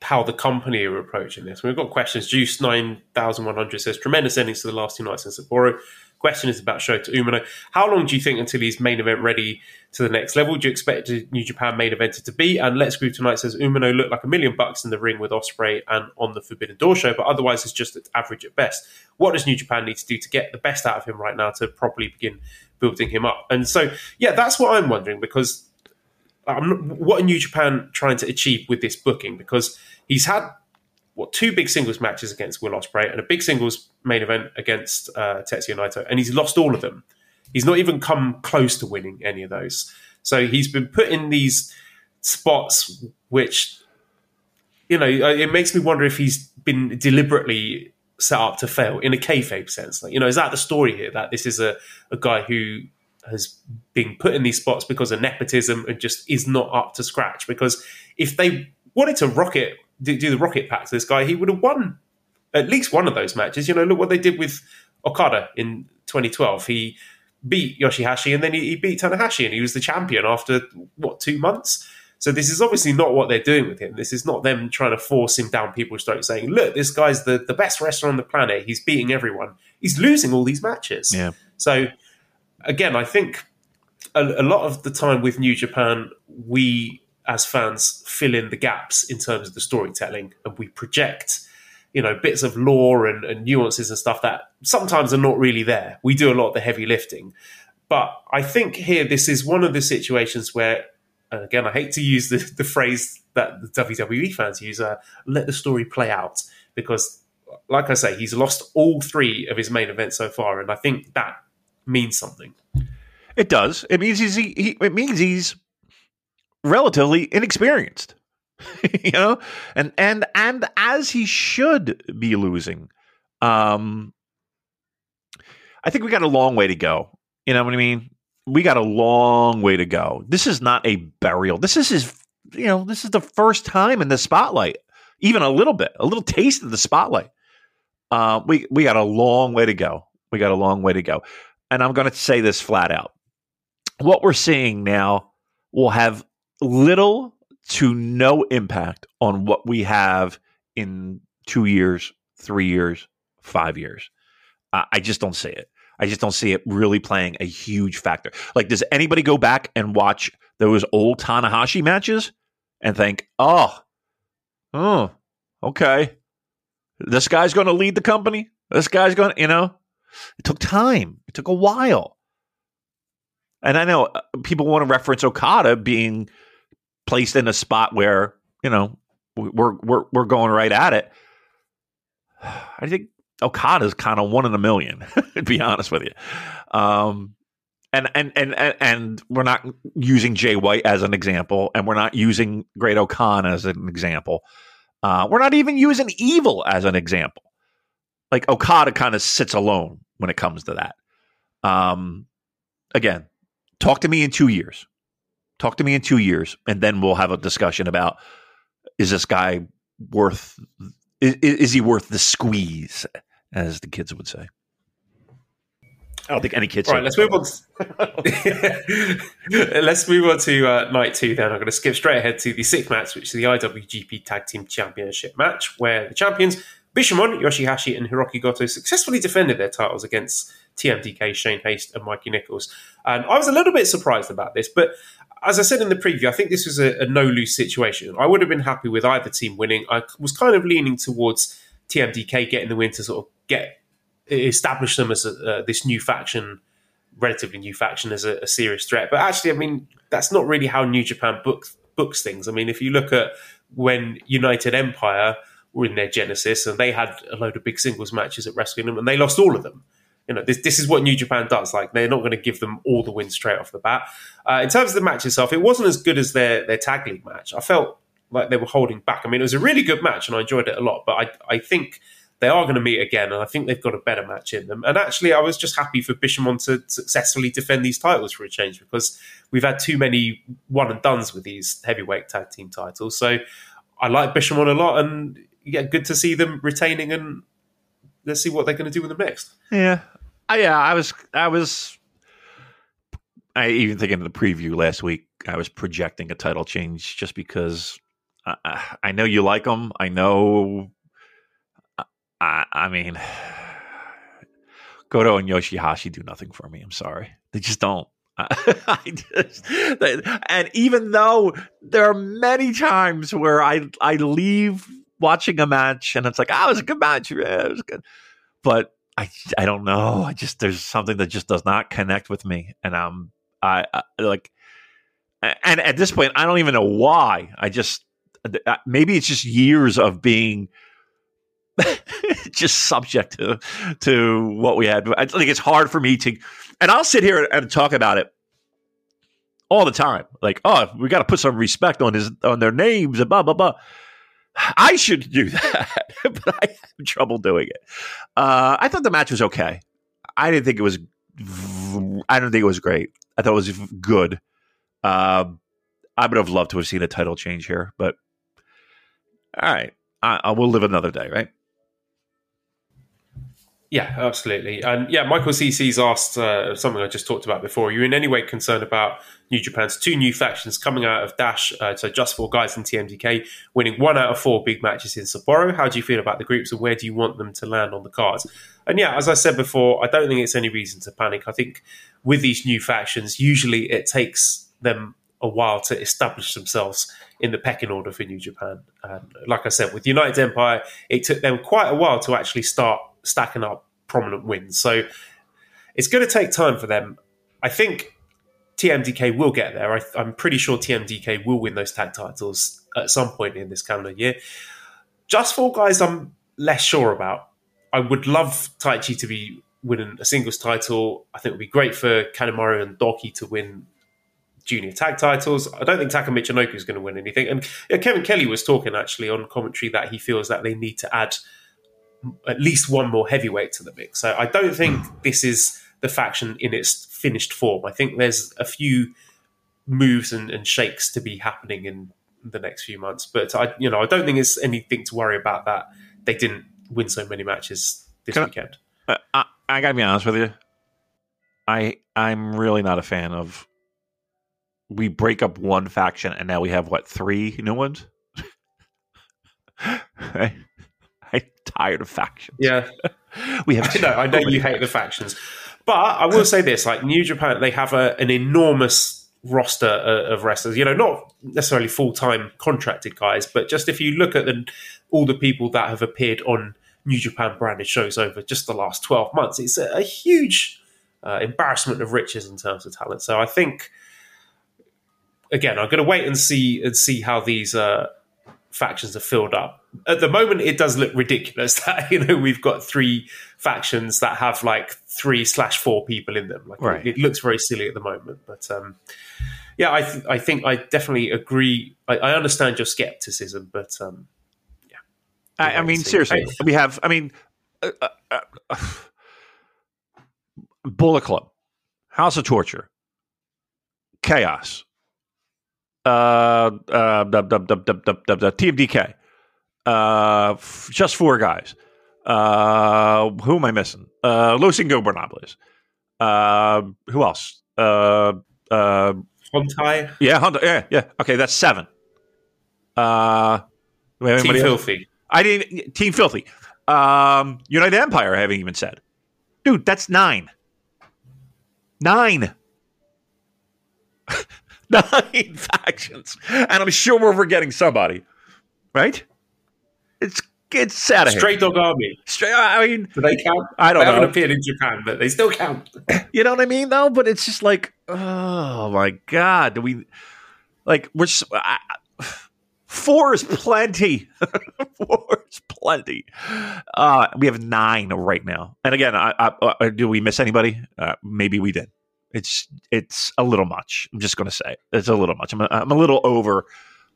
how the company are approaching this. We've got questions. Juice nine thousand one hundred says tremendous endings to the last two nights in Sapporo. Question is about Shota Umino. How long do you think until he's main event ready to the next level? Do you expect New Japan main eventer to be? And Let's Groove tonight says Umino looked like a million bucks in the ring with Ospreay and on the Forbidden Door show, but otherwise it's just average at best. What does New Japan need to do to get the best out of him right now to properly begin building him up? And so, yeah, that's what I'm wondering because I'm, what are New Japan trying to achieve with this booking? Because he's had what two big singles matches against Will Ospreay and a big singles main event against uh, Tetsuya Naito, and he's lost all of them. He's not even come close to winning any of those. So he's been put in these spots, which you know, uh, it makes me wonder if he's been deliberately set up to fail in a kayfabe sense. Like, you know, is that the story here? That this is a, a guy who has been put in these spots because of nepotism and just is not up to scratch. Because if they wanted to rocket do, the rocket pack to this guy, he would have won at least one of those matches. You know, look what they did with Okada in 2012. He beat Yoshihashi and then he, he beat Tanahashi and he was the champion after what two months. So this is obviously not what they're doing with him. This is not them trying to force him down people's throats, saying, "Look, this guy's the, the best wrestler on the planet. He's beating everyone. He's losing all these matches." Yeah. So again, I think a, a lot of the time with New Japan, we as fans fill in the gaps in terms of the storytelling, and we project, you know, bits of lore and, and nuances and stuff that sometimes are not really there. We do a lot of the heavy lifting, but I think here this is one of the situations where and again, I hate to use the, the phrase that the WWE fans use, uh, let the story play out, because, like I say, he's lost all three of his main events so far, and I think that means something. It does. It means he's he, it means he's relatively inexperienced. you know, and and and as he should be losing. Um, I think we got a long way to go. You know what I mean? we got a long way to go. This is not a burial. This is his, you know, this is the first time in the spotlight, even a little bit, a little taste of the spotlight. Uh, we we got a long way to go. We got a long way to go, and I'm going to say this flat out: what we're seeing now will have little to no impact on what we have in two years, three years, five years. Uh, I just don't see it. I just don't see it really playing a huge factor. Like, does anybody go back and watch those old Tanahashi matches and think, oh, oh, okay, this guy's going to lead the company? This guy's going to, you know, it took time, it took a while. And I know uh, people want to reference Okada being placed in a spot where, you know, we're we're we're going right at it. I think Okada's kind of one in a million, to be honest with you. Um, and, and and and we're not using Jay White as an example, and we're not using Great-O-Khan as an example. Uh, we're not even using Evil as an example. Like Okada kind of sits alone when it comes to that. Um, again, talk to me in two years. Talk to me in two years, and then we'll have a discussion about is this guy worth is, is he worth the squeeze? as the kids would say. I don't think any kids. Right, let's move on. To, let's move on to uh, night two. Then I'm going to skip straight ahead to the sixth match, which is the IWGP Tag Team Championship match, where the champions Bishamon, Yoshihashi, and Hirooki Goto successfully defended their titles against TMDK, Shane Haste, and Mikey Nicholls. And I was a little bit surprised about this, but as I said in the preview, I think this was a, a no lose situation. I would have been happy with either team winning. I was kind of leaning towards TMDK getting the win to sort of get establish them as a, uh, this new faction, relatively new faction, as a, a, serious threat. But actually, I mean, that's not really how New Japan book, books things. I mean, if you look at when United Empire were in their genesis and they had a load of big singles matches at Wrestle Kingdom and they lost all of them. You know, this, this is what New Japan does. Like, they're not going to give them all the wins straight off the bat. Uh, in terms of the match itself, it wasn't as good as their, their tag league match. I felt like they were holding back. I mean, it was a really good match and I enjoyed it a lot, but I, I think – they are going to meet again, and I think they've got a better match in them. And actually, I was just happy for Bishamon to successfully defend these titles for a change because we've had too many one and duns with these heavyweight tag team titles. So I like Bishamon a lot, and yeah, good to see them retaining. And let's see what they're going to do with them next. Yeah, I, yeah, I was, I was, I even think in the preview last week, I was projecting a title change just because I, I know you like them. I know I, I mean, Goto and Yoshihashi do nothing for me. I'm sorry, they just don't. I just, and even though there are many times where I I leave watching a match and it's like, oh, it was a good match, yeah, it was good, but I I don't know. I just there's something that just does not connect with me, and I'm I, I like, and at this point, I don't even know why. I just maybe it's just years of being just subject to to what we had. I think it's hard for me to, and I'll sit here and talk about it all the time. Like, oh, we got to put some respect on his on their names and blah blah blah. I should do that, but I have trouble doing it. Uh, I thought the match was okay. I didn't think it was. I don't think it was great. I thought it was good. Uh, I would have loved to have seen a title change here, but all right, I, I will live another day, right? Yeah, absolutely. And yeah, Michael CC's asked uh, something I just talked about before. Are you in any way concerned about New Japan's two new factions coming out of Dash, uh, so Just Four Guys in TMDK, winning one out of four big matches in Sapporo? How do you feel about the groups and where do you want them to land on the cards? And yeah, as I said before, I don't think it's any reason to panic. I think with these new factions, usually it takes them a while to establish themselves in the pecking order for New Japan. And like I said, with United Empire, it took them quite a while to actually start stacking up prominent wins. So it's going to take time for them. I think TMDK will get there. I, am pretty sure TMDK will win those tag titles at some point in this calendar year. Just Four Guys, I'm less sure about. I would love Taichi to be winning a singles title. I think it would be great for Kanemaru and Douki to win junior tag titles. I don't think Taka Michinoku is going to win anything. And Kevin Kelly was talking actually on commentary that he feels that they need to add at least one more heavyweight to the mix. So I don't think this is the faction in its finished form. I think there's a few moves and, and shakes to be happening in the next few months. But I, you know, I don't think it's anything to worry about that they didn't win so many matches this Can weekend. I, uh, I, I got to be honest with you. I I'm really not a fan of. We break up one faction and now we have what three new ones. I'm tired of factions. Yeah, we have. I know. I know you hate the factions, but I will say this: like New Japan, they have a, an enormous roster of wrestlers. You know, not necessarily full time contracted guys, but just if you look at the, all the people that have appeared on New Japan branded shows over just the last twelve months, it's a, a huge uh, embarrassment of riches in terms of talent. So I think. Again, I'm going to wait and see and see how these uh, factions are filled up. At the moment, it does look ridiculous that you know we've got three factions that have like three slash four people in them. Like right. it, it, looks very silly at the moment, but um, yeah, I th- I think I definitely agree. I, I understand your skepticism, but um, yeah, I, I mean seriously, we have. I mean, uh, uh, uh, Bullet Club, House of Torture, Chaos, uh, uh, TMDK, uh, just four guys. Uh, who am I missing? Uh, Los Ingobernables. Uh, who else? Uh, uh, Hontai. Yeah, Hontai. Yeah, yeah. Okay, that's seven. Uh, Team Filthy. I didn't. Team Filthy. Um, United Empire. I haven't even said. Dude, that's nine. Nine. nine factions, and I'm sure we're forgetting somebody, right? It's it's sad. Stray Dog Army. Straight. I mean, do they count? I don't they know. haven't appeared in Japan, but they still count. you know what I mean, though. But it's just like, oh my god, do we like we're I, four is plenty. four is plenty. Uh, we have nine right now, and again, I, I, I, do we miss anybody? Uh, maybe we did. It's it's a little much. I'm just going to say it's a little much. I'm a, I'm a little over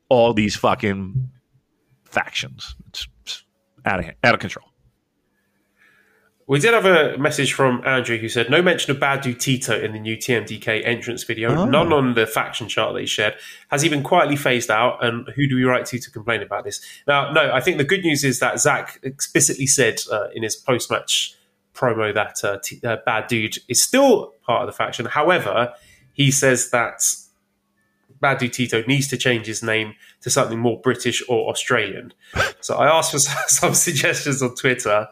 all these fucking factions. It's, it's out of out of control. We did have a message from Andrew who said, No mention of Bad Dude Tito in the new TMDK entrance video, oh. none on the faction chart that he shared. Has he been quietly phased out? And who do we write to to complain about this? Now, no, I think the good news is that Zach explicitly said uh, in his post match promo that uh, T- uh, Bad Dude is still part of the faction. However, he says that Bad Dude Tito needs to change his name to something more British or Australian. so I asked for some suggestions on Twitter.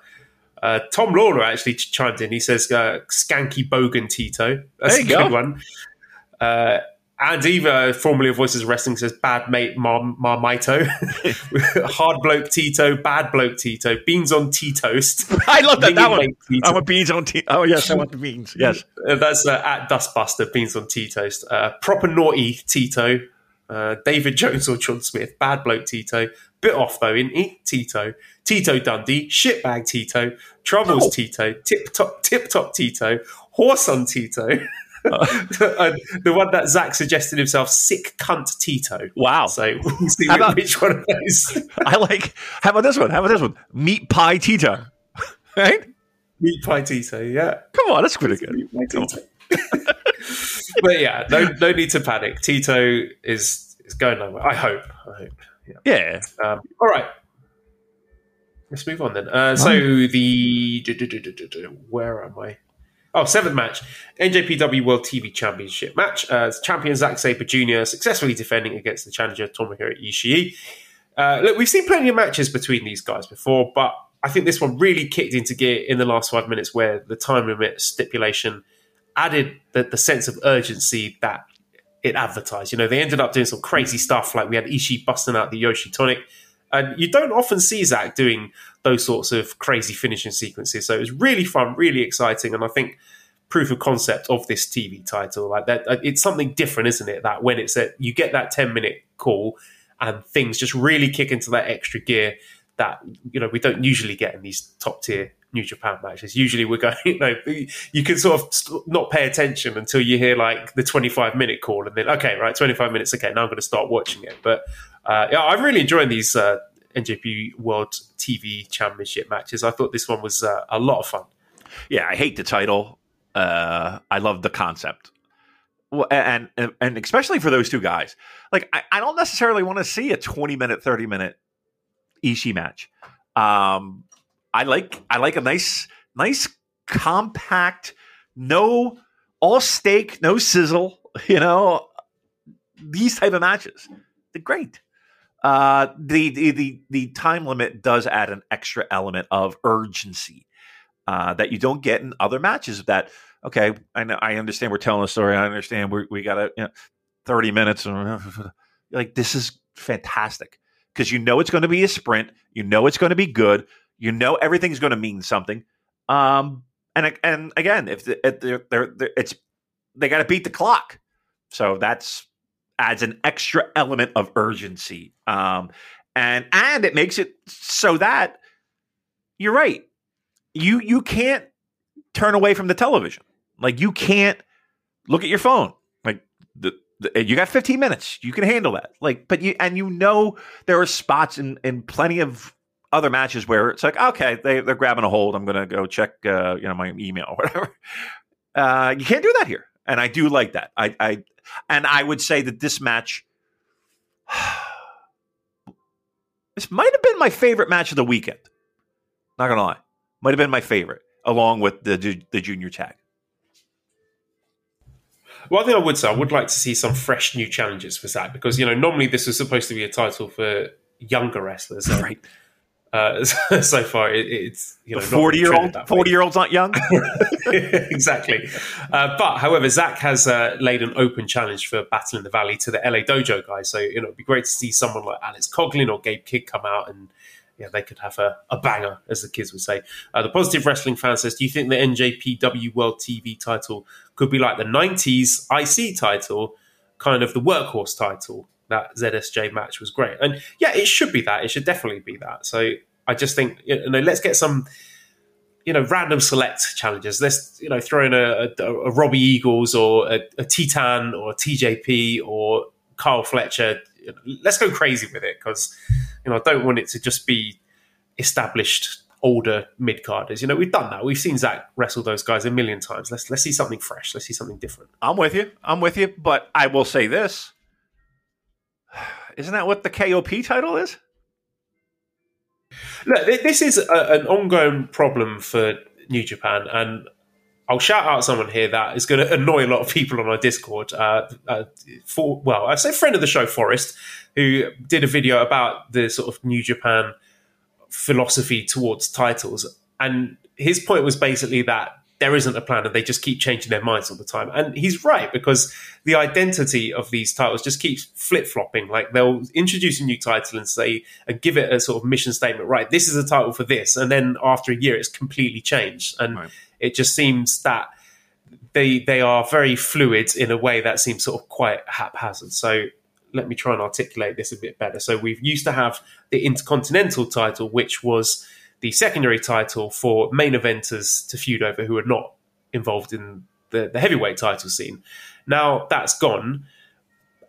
Uh, Tom Lawler actually chimed in. He says uh, "Skanky Bogan Tito." That's a good go. one. Uh, and Eva, formerly of Voices of Wrestling, says bad mate Mar- Marmito, hard bloke Tito, bad bloke Tito, beans on tea toast. I love that. That one. I want beans on tea. Oh yes, I want the beans. Yes, uh, that's uh, at Dustbuster. Beans on tea toast. Uh, proper naughty Tito. Uh, David Jones or John Smith, bad bloke Tito. Bit off though, isn't he? Tito. Tito Dundee, shitbag Tito. Troubles oh. Tito. Tip top, tip top Tito. Horse on Tito. the one that Zach suggested himself, sick cunt Tito. Wow. So we'll see how about, which one of those. I like. How about this one? How about this one? Meat pie Tito. right? Meat pie Tito. Yeah. Come on, that's pretty good. Meat pie Tito. but yeah, no, no need to panic. Tito is is going nowhere. I hope. I hope. Yeah. yeah. Um, all right. let's move on then. Uh, so the where am I? Oh, seventh match, NJPW World TV Championship match. Uh, champion Zack Sabre Jr. successfully defending against the challenger Tomohiro Ishii. Uh, look, we've seen plenty of matches between these guys before, but I think this one really kicked into gear in the last five minutes, where the time limit stipulation added the, the sense of urgency that it advertised. You know, they ended up doing some crazy stuff, like we had Ishii busting out the Yoshi Tonic. And you don't often see Zach doing those sorts of crazy finishing sequences. So it was really fun, really exciting, and I think proof of concept of this TV title. Like that, uh, it's something different, isn't it? That when it's that you get that ten minute call and things just really kick into that extra gear that you know we don't usually get in these top tier New Japan matches. Usually we're going, you know, you can sort of not pay attention until you hear like the 25 minute call and then, okay, right, 25 minutes, okay, now I'm going to start watching it. But uh, yeah, I'm really enjoying these uh, NJP World TV Championship matches. I thought this one was uh, a lot of fun. Yeah, I hate the title. Uh, I love the concept. Well, and, and especially for those two guys, like I, I don't necessarily want to see a twenty minute, thirty minute Ishii match. Um, I like I like a nice nice compact, no all steak, no sizzle. You know, these type of matches, they're great. Uh, the, the the the time limit does add an extra element of urgency uh, that you don't get in other matches. That okay, I know I understand we're telling a story. I understand we we got a you know, thirty minutes. Like this is fantastic because you know it's going to be a sprint. You know it's going to be good. You know everything's going to mean something. Um, and and again, if, the, if they're, they're, they're, it's they got to beat the clock, so that's adds an extra element of urgency. Um, and and it makes it so that you're right. You you can't turn away from the television. Like you can't look at your phone. Like the, the, you got 15 minutes. You can handle that. Like, but you and you know there are spots in in plenty of other matches where it's like, okay, they, they're grabbing a hold. I'm going to go check, uh, you know, my email or whatever. Uh, you can't do that here, and I do like that. I, I and I would say that this match, this might have been my favorite match of the weekend. Not gonna lie, might have been my favorite, along with the the junior tag. One thing I would say, I would like to see some fresh new challenges for Zack because you know normally this was supposed to be a title for younger wrestlers, right? Uh, so far, it, it's you know forty year old forty year olds aren't young. exactly, uh, but however, Zach has uh, laid an open challenge for Battle in the Valley to the LA Dojo guys. So you know, it'd be great to see someone like Alex Coughlin or Gabe Kidd come out and yeah, they could have a, a banger, as the kids would say. Uh, the Positive Wrestling fan says, Do you think the NJPW World TV title could be like the 90s IC title, kind of the workhorse title? That ZSJ match was great. And yeah, it should be that. It should definitely be that. So I just think you know, let's get some you know random select challenges. Let's you know throw in a, a, a Robbie Eagles or a, a Titan or a TJP or Kyle Fletcher. Let's go crazy with it because you know I don't want it to just be established older mid carders. You know, we've done that. We've seen Zach wrestle those guys a million times. Let's let's see something fresh. Let's see something different. I'm with you. I'm with you. But I will say this: isn't that what the KOP title is? Look, this is a, an ongoing problem for New Japan, and I'll shout out someone here that is going to annoy a lot of people on our Discord. Uh, uh, for well, I say friend of the show, Forrest, who did a video about the sort of New Japan philosophy towards titles, and his point was basically that there isn't a plan and they just keep changing their minds all the time. And he's right because the identity of these titles just keeps flip flopping. Like they'll introduce a new title and say, and give it a sort of mission statement, right? This is a title for this. And then after a year, it's completely changed. And right. it just seems that they, they are very fluid in a way that seems sort of quite haphazard. So let me try and articulate this a bit better. So we've used to have the Intercontinental title, which was the secondary title for main eventers to feud over who are not involved in the, the heavyweight title scene. Now that's gone.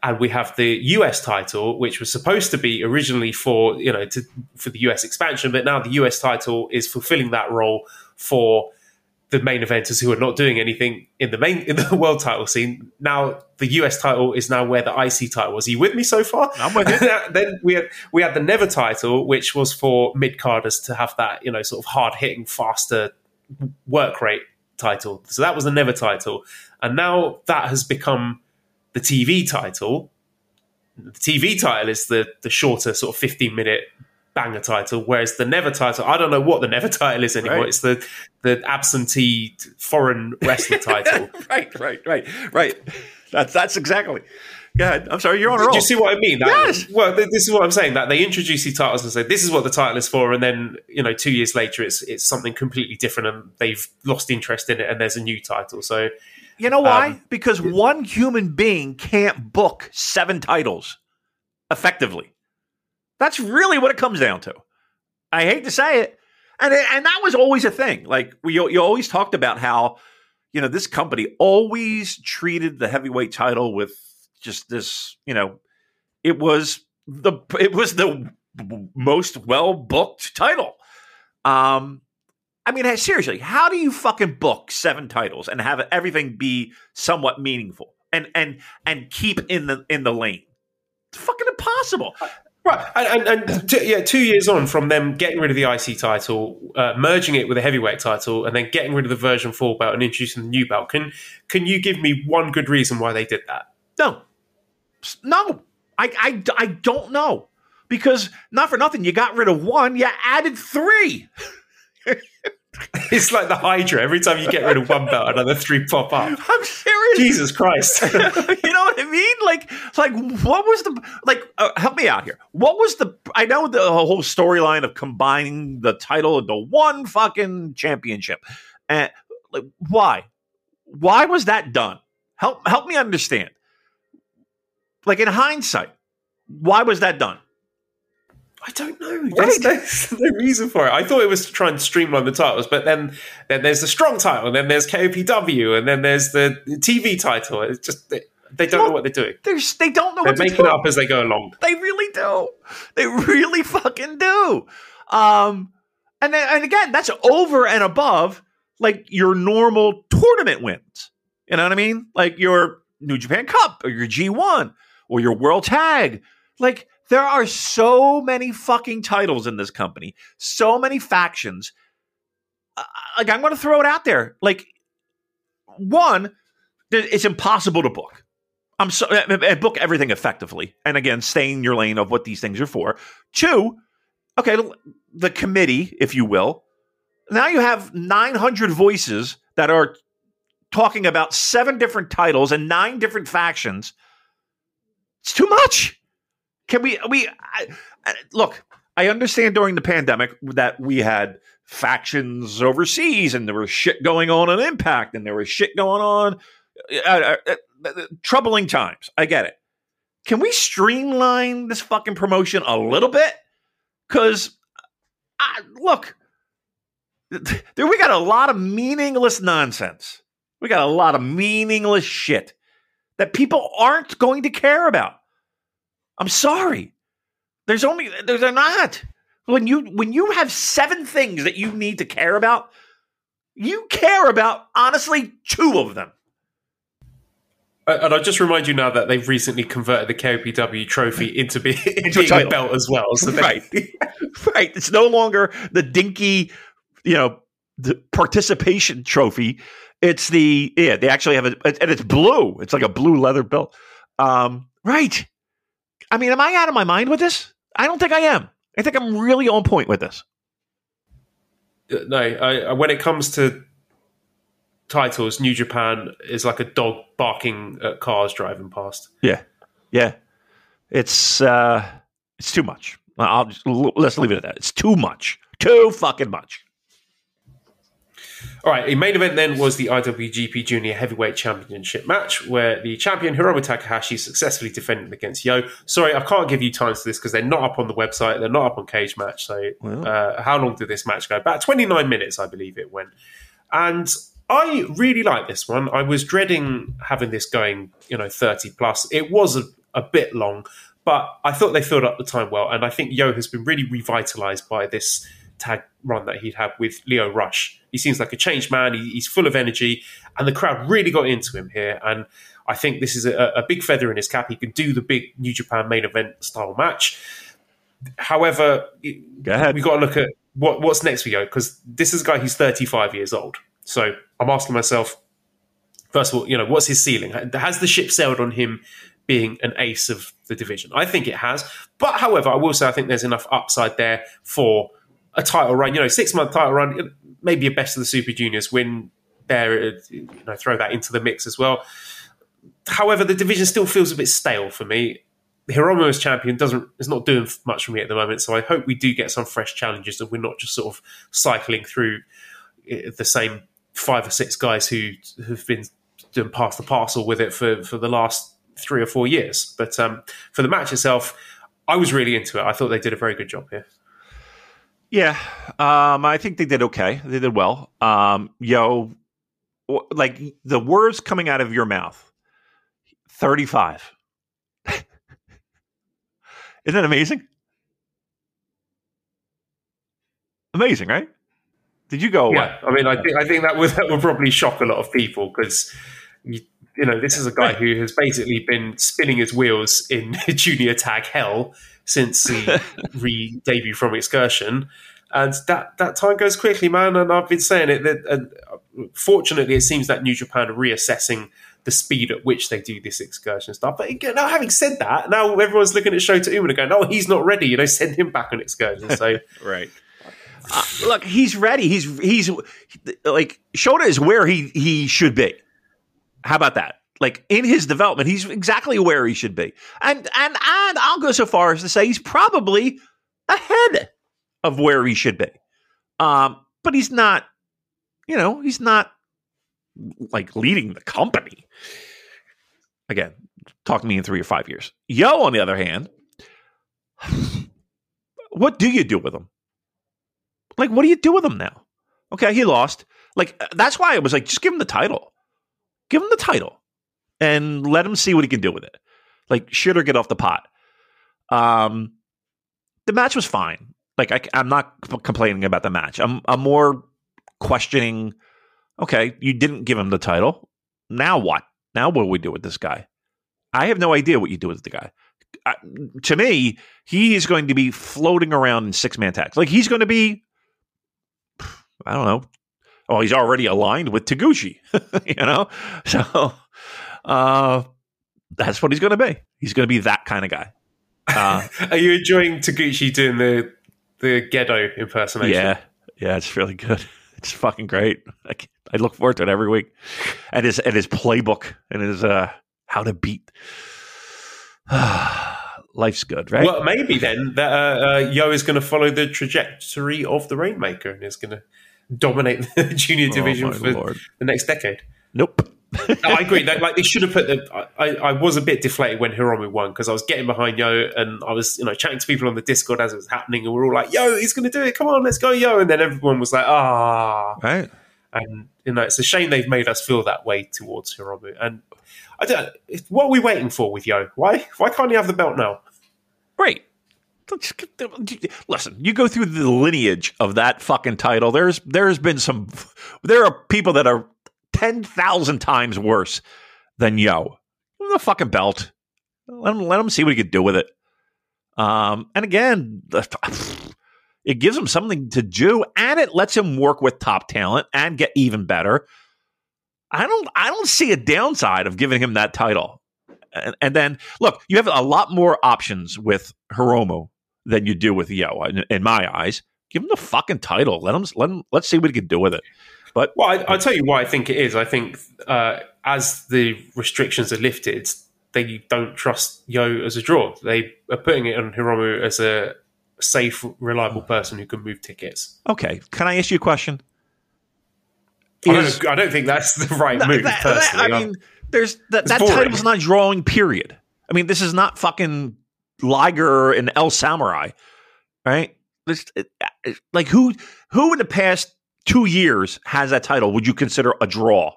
And we have the US title, which was supposed to be originally for you know to, for the US expansion, but now the US title is fulfilling that role for the main eventers who are not doing anything in the main in the world title scene. Now the US title is now where the IC title was. Are you with me so far? I'm with you. then we had we had the Never title, which was for mid carders to have that you know sort of hard hitting, faster work rate title. So that was the Never title, and now that has become the TV title. The TV title is the the shorter sort of 15 minute banger title, whereas the Never title, I don't know what the Never title is anymore. Right. It's the the absentee foreign wrestler title. right, right, right, right. That's that's exactly. Yeah, I'm sorry, you're on a roll. Do you see what I mean? That, Yes. Well, th- this is what I'm saying. That they introduce these titles and say this is what the title is for, and then you know, two years later, it's it's something completely different, and they've lost interest in it, and there's a new title. So You know why? Um, because one human being can't book seven titles effectively. That's really what it comes down to. I hate to say it, and and that was always a thing. Like we you always talked about how you know this company always treated the heavyweight title with just this. You know, it was the it was the most well booked title. Um, I mean, seriously, how do you fucking book seven titles and have everything be somewhat meaningful and and and keep in the in the lane? It's fucking impossible. Right, and, and, and two, yeah, two years on from them getting rid of the IC title, uh, merging it with a heavyweight title, and then getting rid of the version four belt and introducing the new belt. Can can you give me one good reason why they did that? No, no, I I I don't know because not for nothing, you got rid of one, you added three. It's like the Hydra. Every time you get rid of one belt, another three pop up. I'm serious. Jesus Christ! you know what I mean? Like, like what was the like? Uh, help me out here. What was the? I know the whole storyline of combining the title into one fucking championship, and like, why? Why was that done? Help help me understand. Like in hindsight, why was that done? I don't know. There's, there's no reason for it. I thought it was to try and streamline the titles, but then then there's the strong title, and then there's KOPW, and then there's the TV title. It's just they, they don't know what they're doing. There's they don't know They're making do. it up as they go along. They really do. They really fucking do. Um, and then, and again, that's over and above like your normal tournament wins. You know what I mean? Like your New Japan Cup or your G1 or your World Tag. Like there are so many fucking titles in this company, so many factions. Uh, like I'm going to throw it out there. Like one, it's impossible to book. I'm so and and book everything effectively, and again, stay in your lane of what these things are for. Two, okay, the committee, if you will. Now you have 900 voices that are talking about seven different titles and nine different factions. It's too much. Can we? We I, look. I understand during the pandemic that we had factions overseas, and there was shit going on on Impact, and there was shit going on. uh, uh, uh, troubling times. I get it. Can we streamline this fucking promotion a little bit? Because, look, there we got a lot of meaningless nonsense. We got a lot of meaningless shit that people aren't going to care about. I'm sorry. There's only there's not. When you when you have seven things that you need to care about, you care about honestly two of them. Uh, And I'll just remind you now that they've recently converted the KOPW trophy into, be, into a being a belt as well. So they- right right it's no longer the dinky you know the participation trophy it's the yeah they actually have it and it's blue it's like a blue leather belt um right i mean am i out of my mind with this? I don't think i am. I think i'm really on point with this. Uh, no, I, I- when it comes to titles, New Japan is like a dog barking at cars driving past. yeah. Yeah. It's uh it's too much. I'll just let's leave it at that. It's too much. Too fucking much All right, the main event then was the IWGP Junior Heavyweight Championship match, where the champion Hiromu Takahashi successfully defended against Yo. Sorry, I can't give you times for this because they're not up on the website. They're not up on Cage Match. So, uh, how long did this match go? About 29 minutes, I believe it went. And I really like this one. I was dreading having this going, you know, 30 plus. It was a, a bit long, but I thought they filled up the time well. And I think Yo has been really revitalized by this tag run that he'd had with Lio Rush. He seems like a changed man. He, he's full of energy, and the crowd really got into him here. And I think this is a, a big feather in his cap. He can do the big New Japan main event style match. However, Go we've got to look at what, what's next for Yo because this is a guy who's 35 years old. So I'm asking myself, first of all, you know, what's his ceiling? Has the ship sailed on him being an ace of the division? I think it has. But however, I will say I think there's enough upside there for a title run. You know, six month title run, maybe a best of the Super Juniors win there. You know, throw that into the mix as well. However, the division still feels a bit stale for me. Hiromu as champion doesn't is not doing much for me at the moment, so I hope we do get some fresh challenges and we're not just sort of cycling through eh, the same five or six guys who have been doing past the parcel with it for, for the last three or four years. But um, for the match itself, I was really into it. I thought they did a very good job here. Yeah, um, I think they did okay. They did well. Um, yo, like the words coming out of your mouth, thirty-five. Isn't that amazing? Amazing, right? Did you go? Away? Yeah, I mean, I think I think that would that would probably shock a lot of people because you, know this is a guy who has basically been spinning his wheels in junior tag hell since he re debut from Excursion, and that that time goes quickly, man. And I've been saying it. That, and fortunately, it seems that New Japan are reassessing the speed at which they do this excursion stuff. But again, now, having said that, now everyone's looking at Shota Umino going, "Oh, he's not ready." You know, send him back on excursion. So right. Uh, look, he's ready. He's he's like Shota is where he he should be. How about that? Like in his development, he's exactly where he should be. And and and I'll go so far as to say he's probably ahead of where he should be. Um, but he's not. You know, he's not like leading the company. Again, talk to me in three or five years. Yo, on the other hand, what do you do with him? Like, what do you do with him now? Okay, he lost. Like, that's why I was like, just give him the title. Give him the title and let him see what he can do with it. Like, shit or get off the pot. Um, the match was fine. Like, I, I'm not complaining about the match. I'm, I'm more questioning. Okay, you didn't give him the title. Now what? Now what do we do with this guy? I have no idea what you do with the guy. I, to me, he is going to be floating around in six man tags. Like he's going to be I don't know. Oh, he's already aligned with Taguchi, you know? So uh, that's what he's going to be. He's going to be that kind of guy. Uh, Are you enjoying Taguchi doing the the Gedo impersonation? yeah. Yeah, it's really good. It's fucking great. I, I look forward to it every week. And his and his playbook and his uh, how to beat. Life's good, right? Well, maybe then that uh, uh, Yo is going to follow the trajectory of the Rainmaker and is going to dominate the junior division Oh, for Lord. the next decade. nope. No, I agree. Like, like they should have put the. I, I was a bit deflated when Hiromu won because I was getting behind Yo and I was you know chatting to people on the Discord as it was happening and we're all like, "Yo, he's going to do it! Come on, let's go, Yo!" And then everyone was like, "Ah." right. And you know, it's a shame they've made us feel that way towards Hiromu. And I don't. What are we waiting for with Yo? Why? Why can't he have the belt now? Right. Listen, you go through the lineage of that fucking title. There's there's been some there are people that are ten thousand times worse than Yo. Give him the fucking belt. Let him let him see what he can do with it. Um, and again, it gives him something to do, and it lets him work with top talent and get even better. I don't I don't see a downside of giving him that title. And, and then look, you have a lot more options with Hiromu than you do with Yo. In, in my eyes, give him the fucking title. Let him let him let's see what he can do with it. But Well, I, I'll tell you why I think it is. I think uh, as the restrictions are lifted, they don't trust Yo as a draw. They are putting it on Hiromu as a safe, reliable person who can move tickets. okay, can I ask you a question? I don't, I don't think that's the right move, that- that- personally. I mean, there's that, that title's not drawing. Period. I mean, this is not fucking Liger and El Samurai, right? This, it, it- like who who in the past two years has that title? Would you consider a draw?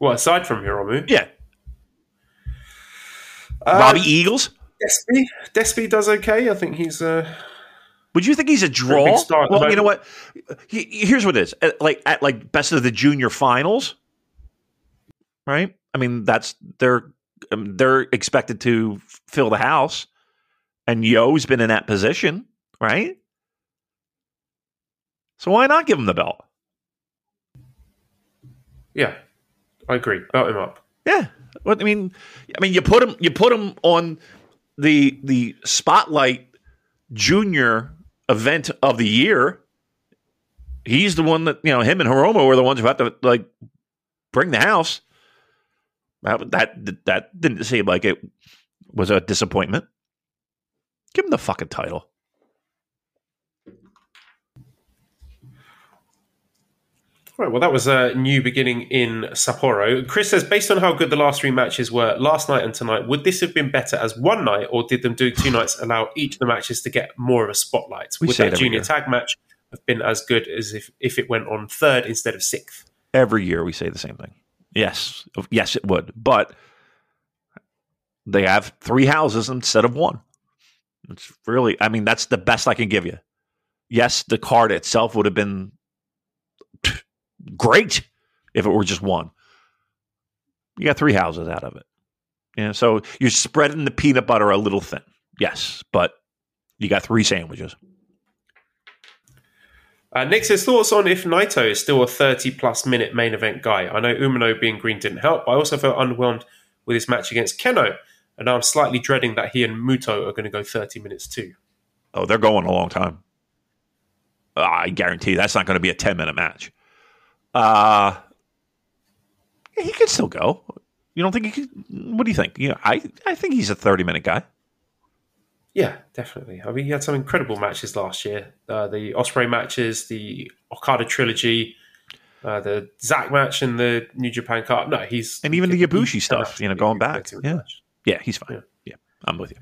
well, aside from Hiromu, Yeah, uh, Robbie Eagles. Despy, Despy does okay. I think he's uh, Would you think he's a draw? star well, you know what? He- he- here's what it is. At, like at like best of the junior finals, right? I mean, that's they're um, they're expected to fill the house, and Yo's been in that position, right? So why not give him the belt? Yeah, I agree. Belt him up. Yeah. What I mean, I mean, you put him, you put him on the the spotlight junior event of the year. He's the one that you know. Him and Hiromu were the ones who had to like bring the house. That that that didn't seem like it was a disappointment. Give him the fucking title. All right, well, that was a new beginning in Sapporo. Chris says, based on how good the last three matches were last night and tonight, would this have been better as one night, or did them doing two nights allow each of the matches to get more of a spotlight? We would it that junior tag match have been as good as if, if it went on third instead of sixth? Every year we say the same thing. Yes, yes, it would, but they have three houses instead of one. It's really, I mean, that's the best I can give you. Yes, the card itself would have been great if it were just one. You got three houses out of it. Yeah, so you're spreading the peanut butter a little thin. Yes, but you got three sandwiches. Uh, Nick says, thoughts on if Naito is still a 30 plus minute main event guy? I know Umino being green didn't help, but I also felt underwhelmed with his match against Kenoh. And I'm slightly dreading that he and Muto are going to go 30 minutes too. Oh, they're going a long time. I guarantee that's not going to be a 10 minute match. Uh, he could still go. You don't think he could? What do you think? You know, I, I think he's a 30 minute guy. Yeah, definitely. I mean, he had some incredible matches last year. Uh, the Ospreay matches, the Okada trilogy, uh, the Zack match, and the New Japan Cup. No, he's And even the Ibushi stuff, you know, going back. Yeah. Yeah, he's fine. Yeah. Yeah, I'm with you.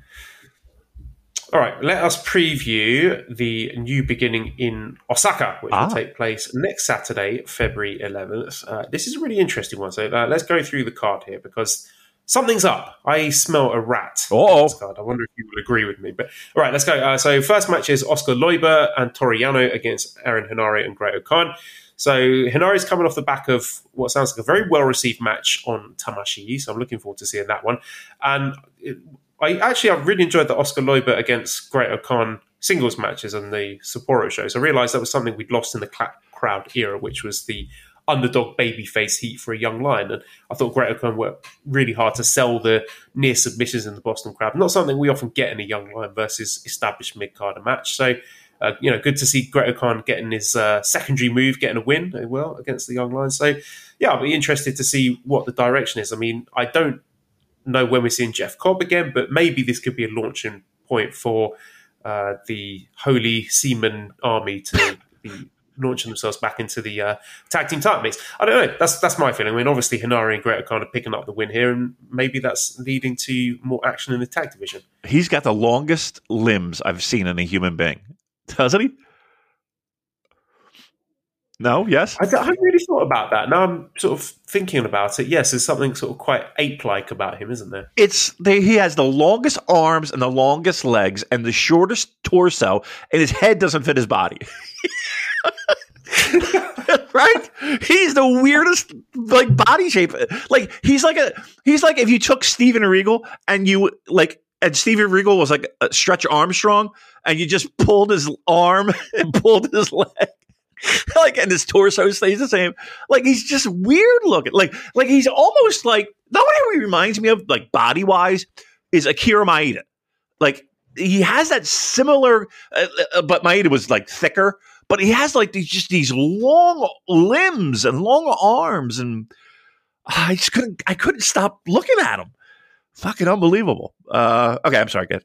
All right, let us preview the new beginning in Osaka, which Ah. will take place next Saturday, February 11th. Uh, this is a really interesting one. So uh, let's go through the card here because something's up. I smell a rat. Uh-oh. I wonder if you will agree with me. But all right, let's go. Uh, so first match is Oskar Leube and Toriano against Aaron Henare and Great Khan. So Henare's coming off the back of what sounds like a very well received match on Tamashii. So I'm looking forward to seeing that one. And it, I actually I've really enjoyed the Oskar Leube against Great Khan singles matches on the Sapporo show. So I realised that was something we'd lost in the crowd era, which was the underdog babyface heat for a young lion. And I thought Great Khan worked really hard to sell the near submissions in the Boston crowd. Not something we often get in a young lion versus established mid card match. So. Uh, you know, good to see Great Khan getting his uh, secondary move, getting a win as well against the Young Lions. So, yeah, I'll be interested to see what the direction is. I mean, I don't know when we're seeing Jeff Cobb again, but maybe this could be a launching point for uh, the Holy Seaman Army to be launching themselves back into the uh, tag team title mix. I don't know. That's that's my feeling. I mean, obviously Henare and Great are kind of picking up the win here, and maybe that's leading to more action in the tag division. He's got the longest limbs I've seen in a human being. Doesn't he? No, yes. I, I haven't really thought about that. Now I'm sort of thinking about it. Yes, there's something sort of quite ape-like about him, isn't there? It's they, he has the longest arms and the longest legs and the shortest torso, and his head doesn't fit his body. right? He's the weirdest like body shape. Like he's like a he's like if you took Steven Regal and you like and Steven Regal was like a Stretch Armstrong and you just pulled his arm and pulled his leg. like and his torso stays the same. Like he's just weird looking. Like like he's almost like nobody he reminds me of like body wise is Akira Maeda. Like he has that similar, uh, uh, but Maeda was like thicker. But he has like these just these long limbs and long arms, and I just couldn't. I couldn't stop looking at him. Fucking unbelievable. Uh, okay, I'm sorry, good.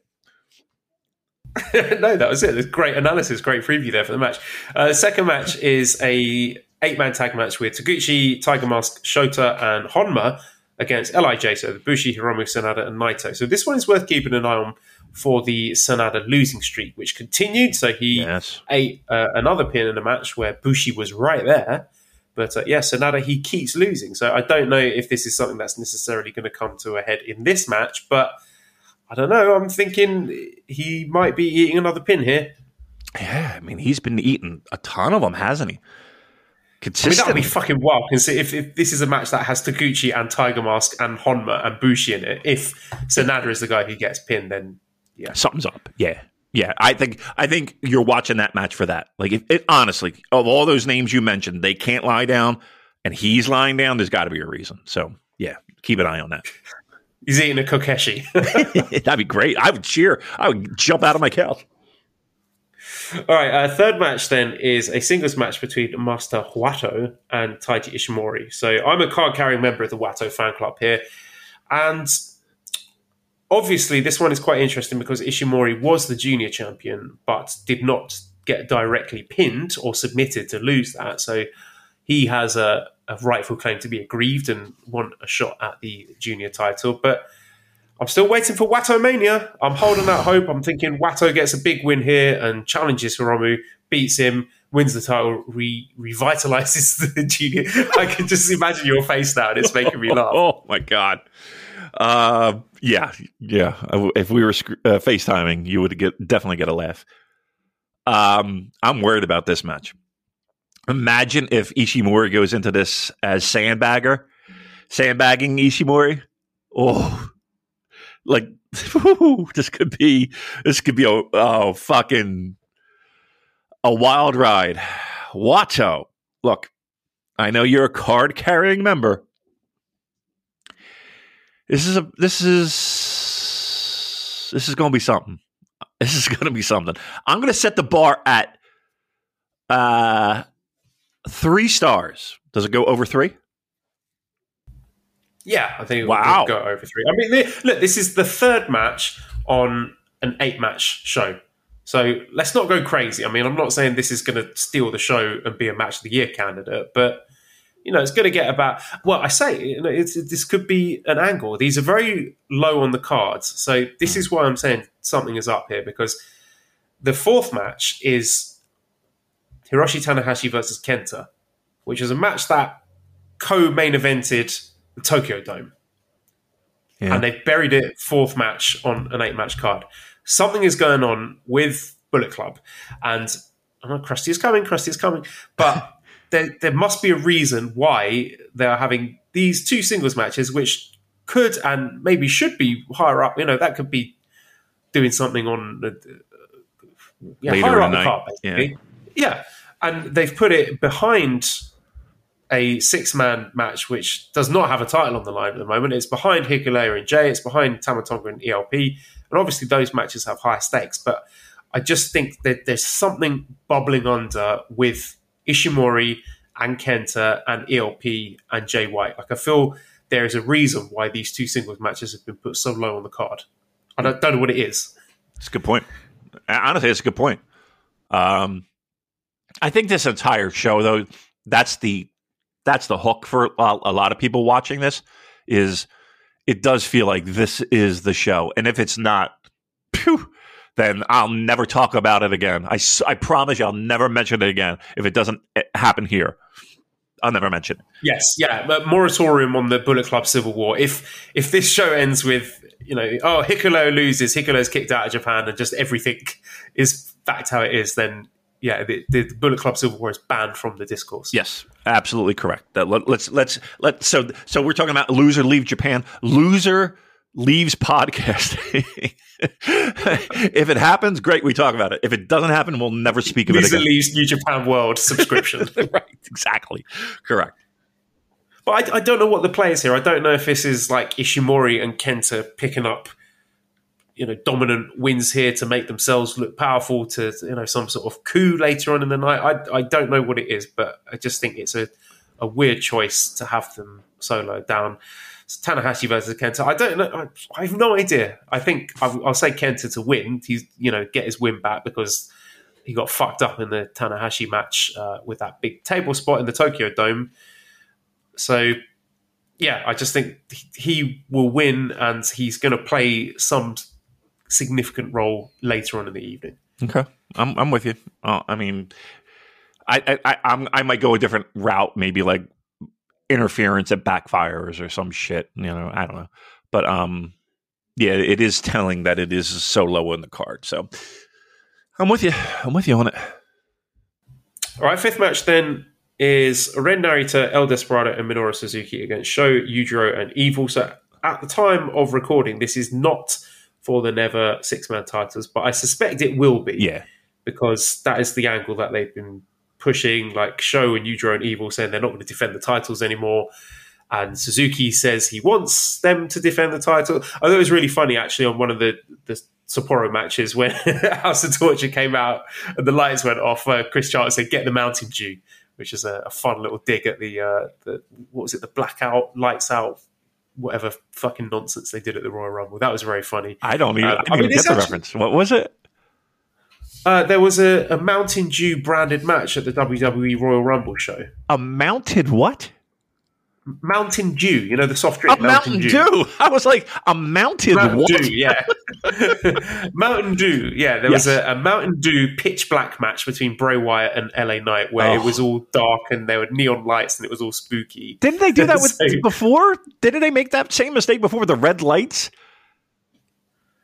no, that was it. Great analysis, great preview there for the match. Uh, second match is a eight man tag match with Taguchi, Tiger Mask, Shota, and Honma against Lij. So the Bushi, Hiromu, Sanada, and Naito. So this one is worth keeping an eye on for the Sanada losing streak, which continued. So he Yes. ate uh, another pin in a match where Bushi was right there. But uh, yeah, Sanada, he keeps losing. So I don't know if this is something that's necessarily going to come to a head in this match, but I don't know. I'm thinking he might be eating another pin here. Yeah, I mean he's been eating a ton of them, hasn't he? I mean, that would be fucking wild. Consider if, if this is a match that has Taguchi and Tiger Mask and Honma and Bushi in it, if Sanada is the guy who gets pinned, then yeah. Something's up. Yeah. Yeah, I think I think you're watching that match for that. Like, if it, honestly, of all those names you mentioned, they can't lie down, and he's lying down. There's got to be a reason. So, yeah, keep an eye on that. He's eating a Kokeshi. That'd be great. I would cheer. I would jump out of my couch. All right, uh, third match then is a singles match between Master Wato and Taiji Ishimori. So I'm a card carrying member of the Wato fan club here. And obviously, this one is quite interesting because Ishimori was the junior champion, but did not get directly pinned or submitted to lose that. So he has a, a rightful claim to be aggrieved and want a shot at the junior title. But I'm still waiting for Wato Mania. I'm holding out hope. I'm thinking Wato gets a big win here and challenges Hiromu, beats him, wins the title, re- revitalizes the junior. I can just imagine your face now, and it's making me laugh. Oh my god. Uh, yeah, yeah. If we were sc- uh, FaceTiming, you would get definitely get a laugh. Um, I'm worried about this match. Imagine if Ishimori goes into this as sandbagger, sandbagging Ishimori. Oh, like this could be this could be a oh fucking a wild ride. Wato, look, I know you're a card carrying member. This is a this is this is going to be something. This is going to be something. I'm going to set the bar at uh three stars. Does it go over three? Yeah, I think it Wow. go over three. I mean, look, this is the third match on an eight-match show. So let's not go crazy. I mean, I'm not saying this is going to steal the show and be a match of the year candidate, but you know, it's going to get about. Well, I say, you know, it's, this could be an angle. These are very low on the cards, so this is why I'm saying something is up here because the fourth match is Hiroshi Tanahashi versus Kenta, which is a match that co-main evented the Tokyo Dome Yeah. and they've buried it fourth match on an eight match card. Something is going on with Bullet Club, and know Krusty is coming, Krusty is coming, but there, there must be a reason why they are having these two singles matches, which could and maybe should be higher up. You know, that could be doing something on the yeah, higher up the card, basically. Yeah, and they've put it behind a six man match, which does not have a title on the line at the moment. It's behind Hikuleo and Jay, it's behind Tamatonga and ELP, and obviously those matches have higher stakes. But I just think that there's something bubbling under with Ishimori and Kenta and ELP and Jay White. Like I feel there is a reason why these two singles matches have been put so low on the card. I don't, don't know what it is. It's a good point. Honestly, it's a good point. Um, I think this entire show, though, that's the that's the hook for a, lot of people watching this. Is it does feel like this is the show, and if it's not, phew, then I'll never talk about it again. I, I promise you, I'll never mention it again if it doesn't eh, happen here. I'll never mention it. Yes, yeah, but moratorium on the Bullet Club Civil War. If if this show ends with you know, oh Hikuleo loses, Hikuleo's kicked out of Japan, and just everything is fact how it is, then yeah, the, the Bullet Club Civil War is banned from the discourse. Yes, absolutely correct. That let, let's let's let so so we're talking about loser leave Japan. Loser leaves podcasting. if it happens, great, we talk about it. If it doesn't happen, we'll never speak of it Loser again. leaves New Japan World subscription. right, exactly, correct. but I, I don't know what the play is here. I don't know if this is like Ishimori and Kenta picking up, you know, dominant wins here to make themselves look powerful to you know some sort of coup later on in the night. I I don't know what it is, but I just think it's a a weird choice to have them solo down. Tanahashi versus Kenta. I don't know. I, have no idea. I think I'll, I'll say Kenta to win. He's you know get his win back because he got fucked up in the Tanahashi match uh, with that big table spot in the Tokyo Dome. So, yeah, I just think he will win and he's going to play some significant role later on in the evening. Okay, I'm I'm with you. Uh, I mean, I I I, I might go a different route, maybe like interference that backfires or some shit. You know, I don't know, but um, yeah, it is telling that it is so low in the card. So I'm with you. I'm with you on it. All right, fifth match then is Ren Narita, El Desperado, and Minoru Suzuki against Show, Yujiro, and Evil. So at the time of recording, this is not for the Never six man titles, but I suspect it will be. Yeah. Because that is the angle that they've been pushing, like Show and Yujiro and Evil saying they're not going to defend the titles anymore. And Suzuki says he wants them to defend the title. I thought it was really funny actually on one of the, the Sapporo matches when House of Torture came out and the lights went off. Uh, Chris Charlton said, "Get the Mountain Dew," which is a, a fun little dig at the, uh, the what was it, the blackout, lights out, whatever fucking nonsense they did at the Royal Rumble. That was very funny. I don't even, Uh, I didn't I mean, even get the actually- reference. What was it? Uh, there was a, a Mountain Dew branded match at the WWE Royal Rumble show. A mounted what? Mountain Dew, you know the soft drink. A drink. Mountain Dew. I was like, a mounted Mountain what? Dew, yeah. Mountain Dew, yeah. There was a, a Mountain Dew pitch black match between Bray Wyatt and LA Knight where it Oh. was all dark and there were neon lights and it was all spooky. Didn't they do that with So- before? Didn't they make that same mistake before with the red lights?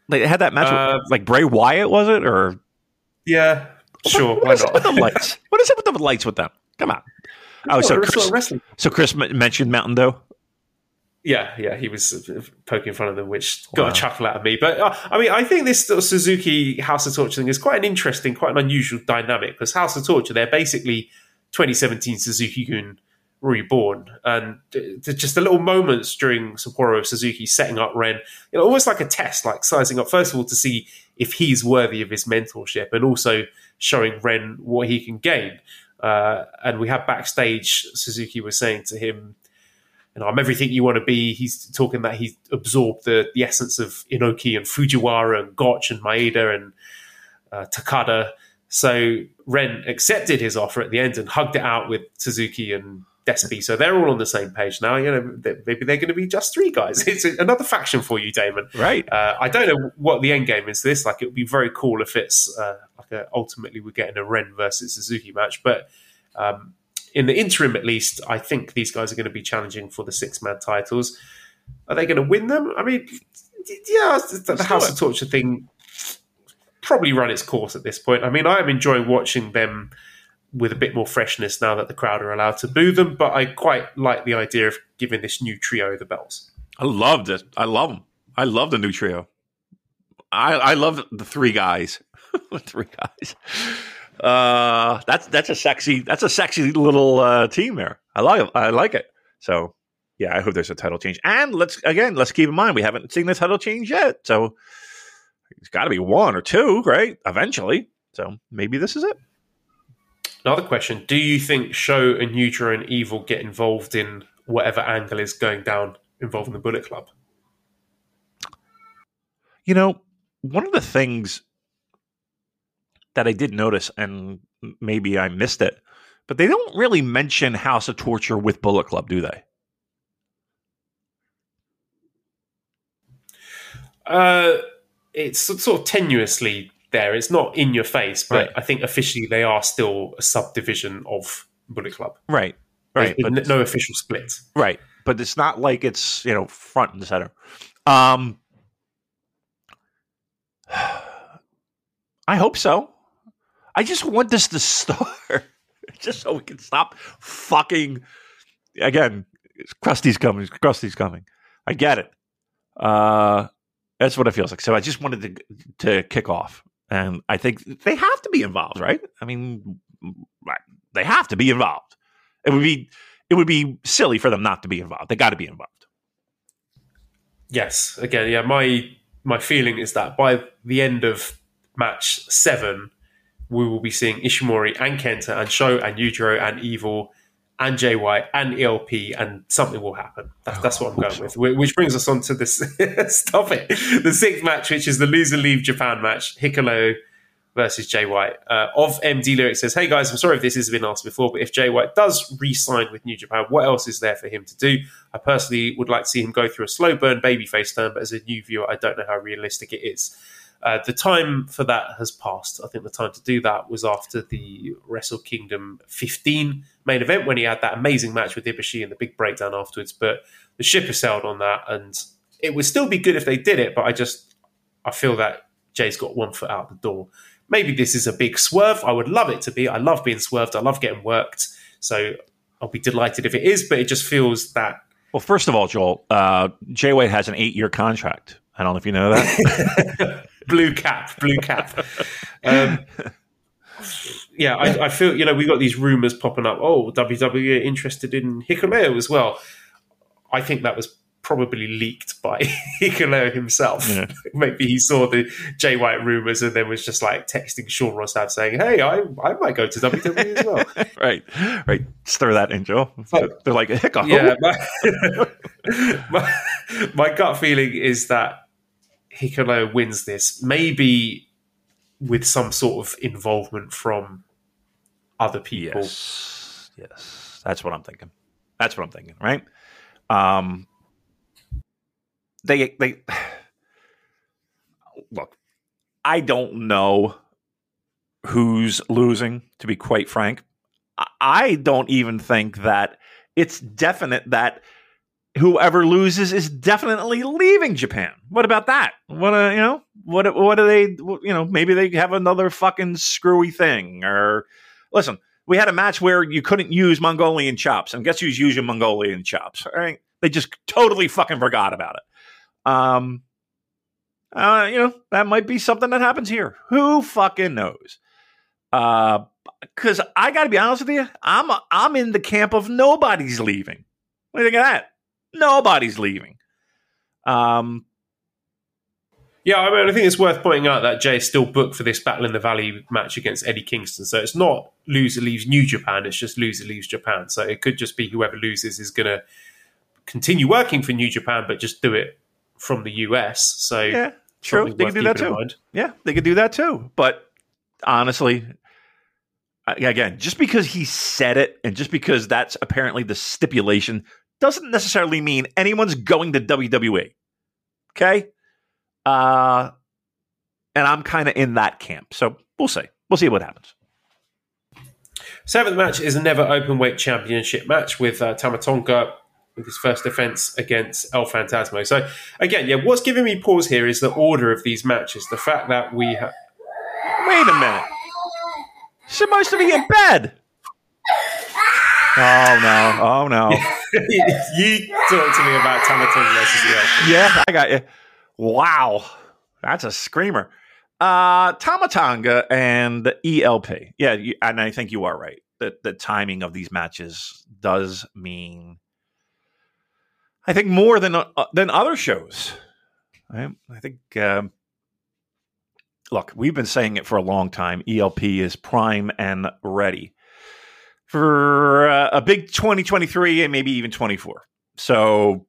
They had that match Uh, with like Bray Wyatt, was it? Or Yeah, sure, what why is it with the lights? What is it with the lights with them? Come on. Oh, so Chris, so Chris mentioned Mountain Dew. Yeah, yeah, he was uh, poking fun of them, which got Wow. a chuckle out of me. But uh, I mean, I think this Suzuki House of Torture thing is quite an interesting, quite an unusual dynamic because House of Torture, they're basically 2017 Suzuki Gun reborn, and just the little moments during Sapporo of Suzuki setting up Ren, you know, almost like a test, like sizing up first of all to see if he's worthy of his mentorship, and also showing Ren what he can gain. Uh, and we have backstage, Suzuki was saying to him, know, I'm everything you want to be. He's talking that he's absorbed the, the essence of Inoki and Fujiwara and Gotch and Maeda and uh, Takada. So Ren accepted his offer at the end and hugged it out with Suzuki and Despi. So they're all on the same page now. You know, they- maybe they're going to be just three guys. It's another faction for you, Damon. Right. Uh, I don't know what the end game is. This like it would be very cool if it's uh, like a, ultimately we're getting a Ren versus Suzuki match, but um, in the interim at least, I think these guys are going to be challenging for the six man titles. Are they going to win them? I mean, yeah, the, the House of Torture thing probably run its course at this point. I mean, I am enjoying watching them with a bit more freshness now that the crowd are allowed to boo them, but I quite like the idea of giving this new trio the belts. I loved it. I love them. I love the new trio. I I love the three guys. three guys. Uh, that's that's a sexy that's a sexy little uh, team there. I like. I like it. So yeah, I hope there's a title change. And let's again let's keep in mind we haven't seen the title change yet. So it's got to be one or two, right? Eventually. So maybe this is it. Another question: Do you think Show and Yujiro and Evil get involved in whatever angle is going down involving the Bullet Club? You know, one of the things that I did notice, and maybe I missed it, but they don't really mention House of Torture with Bullet Club, do they? Uh, it's sort of tenuously there. It's not in your face, but Right. I think officially they are still a subdivision of Bullet Club. Right. Right. But, no official split. right. But it's not like it's, you know, front and center. Um, I hope so. I just want this to start just so we can stop fucking again. Krusty's coming. Krusty's coming. I get it. Uh, that's what it feels like. So I just wanted to to kick off, and I think they have to be involved, right? I mean, they have to be involved. It would be it would be silly for them not to be involved. They got to be involved. Yes. Again, yeah. My my feeling is that by the end of match seven, we will be seeing Ishimori and Kenta and Sho and Yujiro and Evil and JY and ELP and something will happen. That's, that's what I'm going with. Which brings us on to this. stop it. The sixth match, which is the loser leave Japan match, Hikuleo versus Jay White. Uh, of MD Lyric says, Hey guys, I'm sorry if this has been asked before, but if Jay White does re sign with New Japan, what else is there for him to do? I personally would like to see him go through a slow burn babyface turn, but as a new viewer, I don't know how realistic it is. Uh, the time for that has passed. I think the time to do that was after the Wrestle Kingdom 15 main event when he had that amazing match with Ibushi and the big breakdown afterwards. But the ship has sailed on that, and it would still be good if they did it. But I just I feel that Jay's got one foot out the door. maybe this is a big swerve. I would love it to be. I love being swerved. I love getting worked. So I'll be delighted if it is, but it just feels that. Well, first of all, Joel, uh, Jay White has an eight year contract. I don't know if you know that. blue cap, blue cap. Um, yeah, I, I, feel you know we got these rumors popping up. Oh, WWE interested in Hikuleo as well. I think that was probably leaked by Hikuleo himself. Yeah. Maybe he saw the Jay White rumors and then was just like texting Sean Ross Sapp saying, "Hey, I I might go to WWE as well." right, right. Stir that in, Joe. They're like hiccup. Yeah, my, my, my gut feeling is that Hikuleo wins this. Maybe with some sort of involvement from other people. Yes, yes, that's what I'm thinking. That's what I'm thinking. Right. Um, they they look. I don't know who's losing. To be quite frank, I don't even think that it's definite that whoever loses is definitely leaving Japan. What about that? What uh, you know? What what do they? You know, maybe they have another fucking screwy thing. Or listen, we had a match where you couldn't use Mongolian chops, and guess who's using Mongolian chops? Right, they just totally fucking forgot about it. Um, uh, you know, that might be something that happens here. Who fucking knows? Uh, because I got to be honest with you, I'm I'm in the camp of nobody's leaving. What do you think of that? Nobody's leaving. Um, yeah, I mean, I think it's worth pointing out that Jay is still booked for this Battle in the Valley match against Eddie Kingston. So it's not loser leaves New Japan; it's just loser leaves Japan. So it could just be whoever loses is going to continue working for New Japan, but just do it from the US. So yeah, true. They can do that too. Yeah, they could do that too. But honestly, again, just because he said it and just because that's apparently the stipulation doesn't necessarily mean anyone's going to WWE. Okay? Uh, and I'm kind of in that camp. So we'll see. We'll see what happens. Seventh match is a never open weight championship match with uh, Tama Tonga with his first defense against El Phantasmo. So again, yeah, what's giving me pause here is the order of these matches. The fact that we have. Wait a minute. Supposed to be in bed. Oh no! Oh no! you talk to me about Tama Tonga versus the Yeah, I got you. Wow, that's a screamer. Uh, Tama Tonga and ELP. Yeah, you, and I think you are right. that the timing of these matches does mean, I think, more than uh, than other shows. I, I think. Um, look, we've been saying it for a long time. ELP is prime and ready for uh, a big 2023 and maybe even 24. So,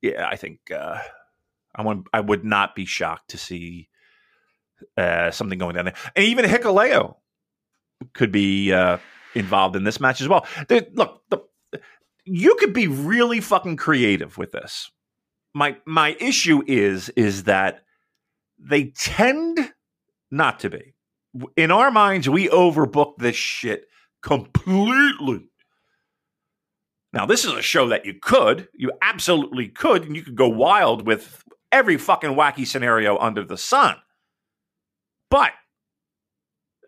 yeah, I think uh, I want. I would not be shocked to see uh, something going down there, and even Hikuleo could be uh, involved in this match as well. The, look, the, you could be really fucking creative with this. My my issue is is that they tend not to be. In our minds, we overbook this shit completely. Now, this is a show that you could, you absolutely could, and you could go wild with every fucking wacky scenario under the sun. But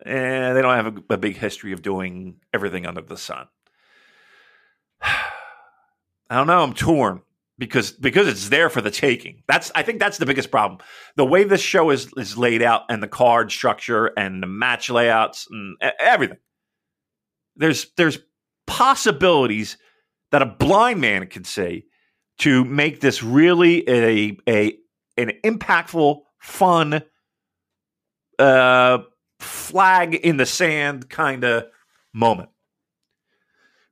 eh, they don't have a, a big history of doing everything under the sun. I don't know. I'm torn because because it's there for the taking. That's I think that's the biggest problem. The way this show is is laid out and the card structure and the match layouts and everything there's there's possibilities that a blind man can see to make this really a a an impactful, fun, uh, flag in the sand kind of moment.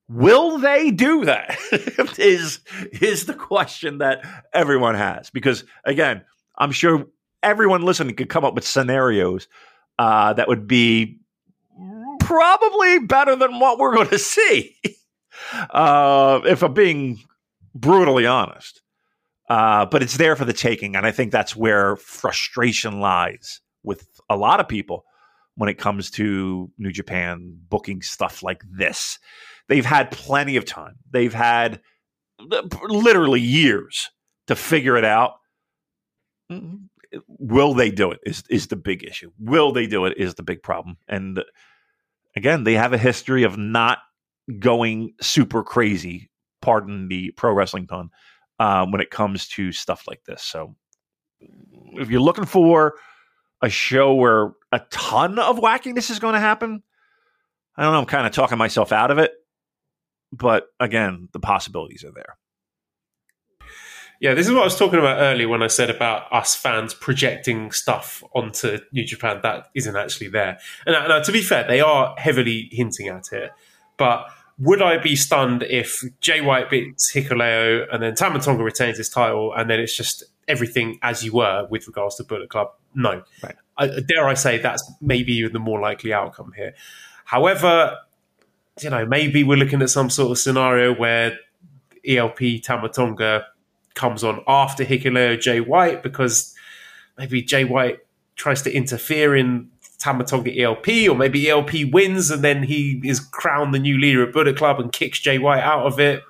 Will they do that? is is the question that everyone has because again, I'm sure everyone listening could come up with scenarios uh, that would be probably better than what we're going to see. uh, if I'm being brutally honest. Uh, but it's there for the taking. And I think that's where frustration lies with a lot of people when it comes to New Japan booking stuff like this. They've had plenty of time, they've had literally years to figure it out. Mm-hmm. will they do it? Is is the big issue? Will they do it? Is the big problem? And again, they have a history of not going super crazy. Pardon the pro wrestling pun. Um, when it comes to stuff like this, so if you're looking for a show where a ton of wackiness is going to happen, I don't know. I'm kind of talking myself out of it, but again, the possibilities are there. Yeah, this is what I was talking about earlier when I said about us fans projecting stuff onto New Japan that isn't actually there. And uh, to be fair, they are heavily hinting at it. But would I be stunned if Jay White beats Hikuleo and then Tamatonga retains his title and then it's just everything as you were with regards to Bullet Club? No. Right. I, dare I say that's maybe even the more likely outcome here. However, you know, maybe we're looking at some sort of scenario where ELP Tama Tonga comes on after Hikuleo Jay White because maybe Jay White tries to interfere in Tama Tonga ELP, or maybe ELP wins and then he is crowned the new leader of Bullet Club and kicks Jay White out of it.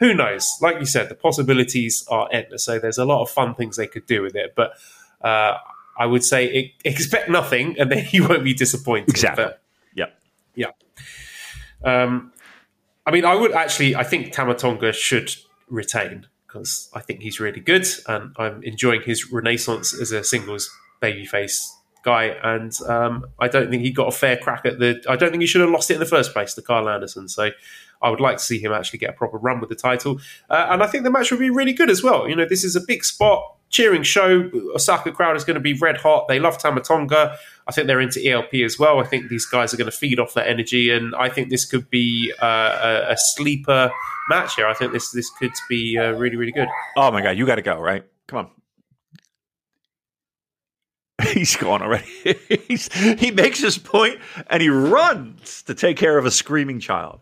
Who knows? Like you said, the possibilities are endless. So there's a lot of fun things they could do with it. But uh, I would say expect nothing, and then you won't be disappointed. Exactly. But, yeah. Yeah. Um, I mean, I would actually. I think Tama Tonga should retain because I think he's really good, and I'm enjoying his renaissance as a singles babyface guy. And um, I don't think he got a fair crack at the. I don't think he should have lost it in the first place to Karl Anderson. So I would like to see him actually get a proper run with the title. Uh, and I think the match would be really good as well. You know, this is a big spot, cheering show. Osaka crowd is going to be red hot. They love Tama Tonga. I think they're into ELP as well. I think these guys are going to feed off that energy, and I think this could be uh, a, sleeper match here. I think this this could be uh, really really good. Oh my god, you got to go right. Come on. He's gone already. he makes his point and he runs to take care of a screaming child.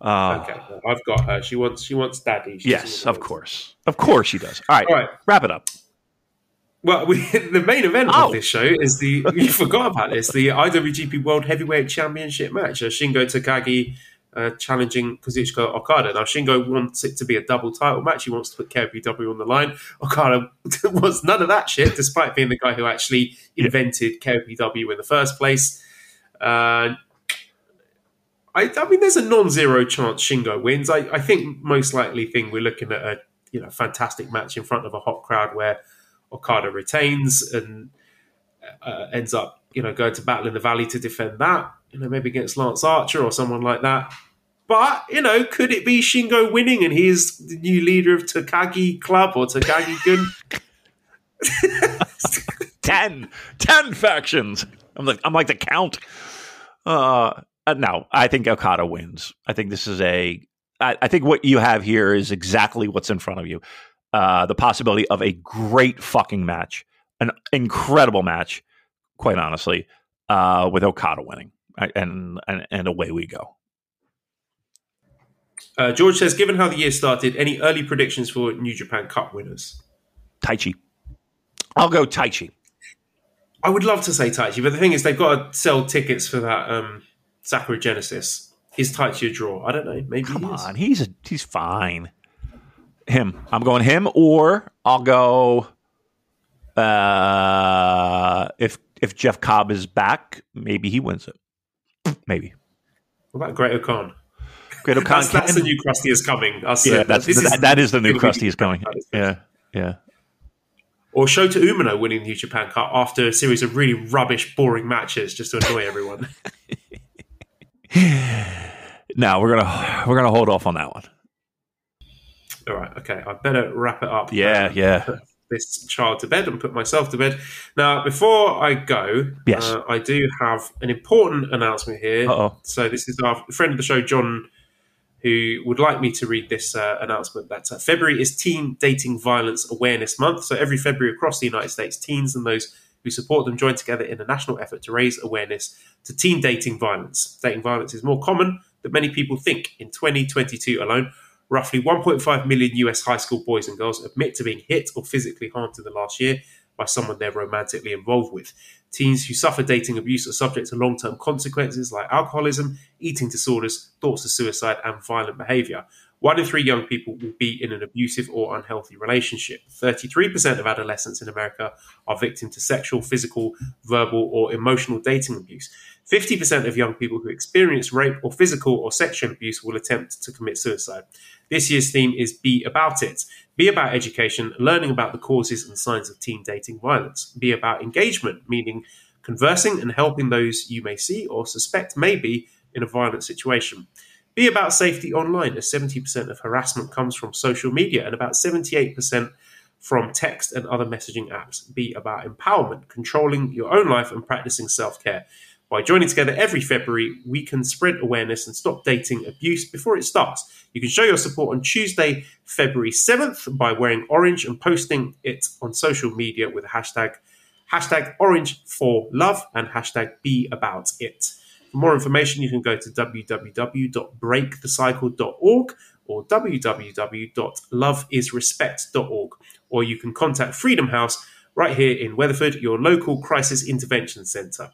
Uh, okay, well, I've got her. She wants she wants daddy. She yes, of course, of course she does. All right, All right. wrap it up. Well, we, the main event oh. of this show is the you forgot about this the IWGP World Heavyweight Championship match. Uh, Shingo Takagi uh, challenging Kazuchika Okada. Now Shingo wants it to be a double title match. He wants to put KOPW on the line. Okada wants none of that shit, despite being the guy who actually invented KOPW in the first place. Uh, I, I, mean, there's a non-zero chance Shingo wins. I, I think most likely thing we're looking at a you know fantastic match in front of a hot crowd where Okada retains and uh, ends up, you know, going to battle in the valley to defend that. You know, maybe against Lance Archer or someone like that. But you know, could it be Shingo winning and he's the new leader of Takagi Club or Takagi Gun? ten, ten factions. I'm like, I'm like the count. Uh, uh, no, I think Okada wins. I think this is a. I, I think what you have here is exactly what's in front of you uh, the possibility of a great fucking match, an incredible match, quite honestly, uh, with Okada winning, and, and and away we go. Uh, George says, given how the year started, any early predictions for New Japan Cup winners? Taichi. I'll go Taichi. I would love to say Taichi, but the thing is, they've got to sell tickets for that um, Sakura Genesis. Is to a draw? I don't know. Maybe come he on, he's a, he's fine him. I'm going him, or I'll go. Uh, if if Jeff Cobb is back, maybe he wins it. Maybe. What about Great-O-Khan? Great O'Con. that's, that's the new Krusty is coming. That's yeah, that's, that, is, that is the new Krusty is coming. Yeah, yeah. Or Shota Umino winning the New Japan Cup after a series of really rubbish, boring matches just to annoy everyone. no, we're gonna we're gonna hold off on that one. All right, okay, I better wrap it up. Yeah, yeah. This child to bed and put myself to bed. Now, before I go, yes. Uh, I do have an important announcement here. Uh-oh. So this is our friend of the show, John, who would like me to read this uh, announcement that uh, February is Teen Dating Violence Awareness Month. So every February across the United States, teens and those who support them join together in a national effort to raise awareness to teen dating violence. Dating violence is more common than many people think. In 2022 alone, Roughly 1.5 million US high school boys and girls admit to being hit or physically harmed in the last year by someone they're romantically involved with. Teens who suffer dating abuse are subject to long term consequences like alcoholism, eating disorders, thoughts of suicide, and violent behavior. One in three young people will be in an abusive or unhealthy relationship. 33% of adolescents in America are victim to sexual, physical, verbal, or emotional dating abuse. 50% of young people who experience rape or physical or sexual abuse will attempt to commit suicide. This year's theme is Be About It. Be about education, learning about the causes and signs of teen dating violence. Be about engagement, meaning conversing and helping those you may see or suspect may be in a violent situation. Be about safety online, as 70% of harassment comes from social media and about 78% from text and other messaging apps. Be about empowerment, controlling your own life and practicing self care. By joining together every February, we can spread awareness and stop dating abuse before it starts. You can show your support on Tuesday, February 7th by wearing orange and posting it on social media with hashtag hashtag orange for love and hashtag be about it. For more information, you can go to www.breakthecycle.org or www.loveisrespect.org, or you can contact Freedom House right here in Weatherford, your local crisis intervention centre.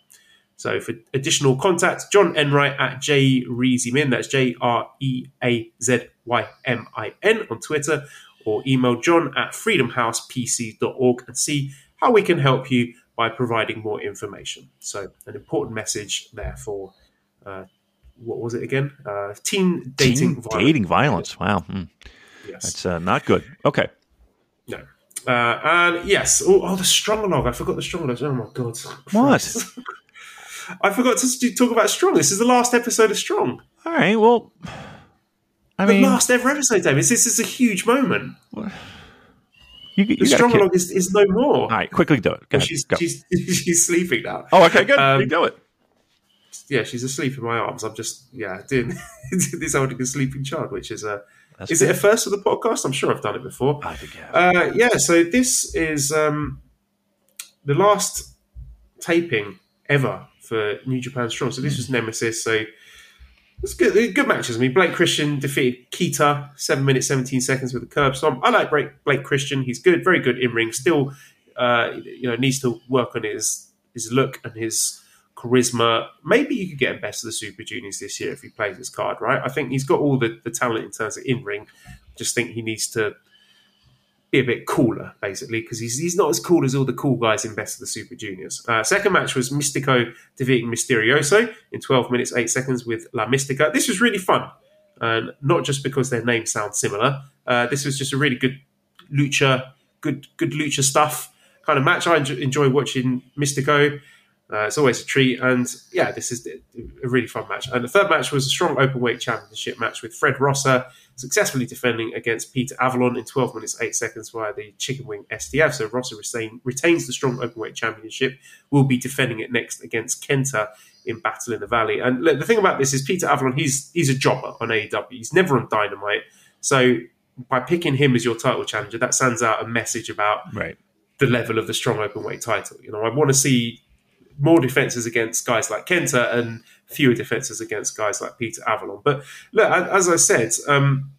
So for additional contact, John Enright at J Reazymin, that's J R E A Z Y M I N on Twitter, or email john at freedomhousepc.org and see how we can help you by providing more information. So, an important message there for uh, what was it again? Uh, teen dating Teen violence. dating violence. Wow, Hmm. Yes. that's uh, not good. Okay, no. Uh, and yes, oh, oh, the strong log. I forgot the strong log. Oh my god! What? I forgot to talk about strong. This is the last episode of Strong. all right. Well, I The mean, last ever episode, David. This is a huge moment. You, you The gotta strong kid- is, is no more. All right, quickly do it. Go she's, Go. she's she's sleeping now. oh, okay, good. Um, you do it. yeah, she's asleep in my arms. I'm just yeah doing this holding a sleeping child, which is a That's is it a first of the podcast? I'm sure I've done it before. I think yeah. Uh, yeah, so this is um, the last taping ever for New Japan Strong. So this was Nemesis. So it's good, good matches. I mean, Blake Christian defeated Kita seven minutes seventeen seconds with a curb stomp. I like Blake, Blake Christian. He's good, very good in ring. Still, uh, you know, needs to work on his his look and his charisma. Maybe you could get him best of the Super Juniors this year if he plays his card right. I think he's got all the, the talent in terms of in ring. Just think he needs to be a bit cooler, basically, because he's, he's not as cool as all the cool guys in Best of the Super Juniors. Uh, second match was Místico defeating Mysterioso in 12 minutes, 8 seconds with La Mística. This was really fun, and not just because their names sound similar. Uh, this was just a really good lucha, good good lucha stuff kind of match. I enjoy, enjoy watching Místico. Uh, it's always a treat, and yeah, this is a really fun match. And the third match was a strong open weight championship match with Fred Rosser successfully defending against Peter Avalon in 12 minutes 8 seconds via the Chicken Wing STF. So Rosser retain, retains the strong open weight championship. Will be defending it next against Kenta in Battle in the Valley. And look, the thing about this is Peter Avalon. He's he's a jobber on AEW. He's never on Dynamite. So by picking him as your title challenger, that sends out a message about Right. the level of the strong open weight title. You know, I want to see more defenses against guys like Kenta and fewer defenses against guys like Peter Avalon. But look, as I said, um,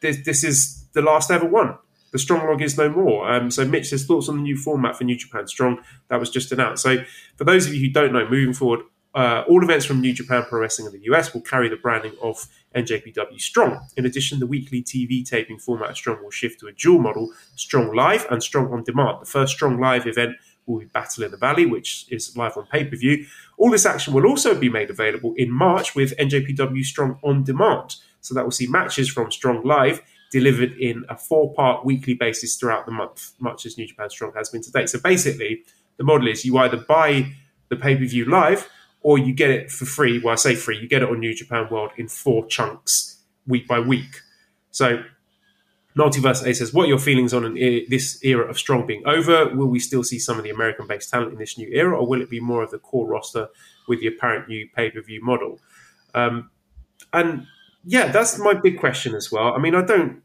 this, this is the last ever one. The strong log is no more. Um, so, Mitch, his thoughts on the new format for New Japan Strong that was just announced. So, for those of you who don't know, moving forward, uh, all events from New Japan Pro Wrestling in the US will carry the branding of NJPW Strong. In addition, the weekly TV taping format of Strong will shift to a dual model Strong Live and Strong On Demand. The first Strong Live event will be Battle in the Valley, which is live on pay per view. All this action will also be made available in March with NJPW Strong On Demand. So that will see matches from Strong Live delivered in a four part weekly basis throughout the month, much as New Japan Strong has been to date. So basically, the model is you either buy the pay per view live or you get it for free. Well, I say free, you get it on New Japan World in four chunks week by week. So Multiverse A says, What are your feelings on an e- this era of Strong being over? Will we still see some of the American based talent in this new era, or will it be more of the core roster with the apparent new pay per view model? Um, and yeah, that's my big question as well. I mean, I don't,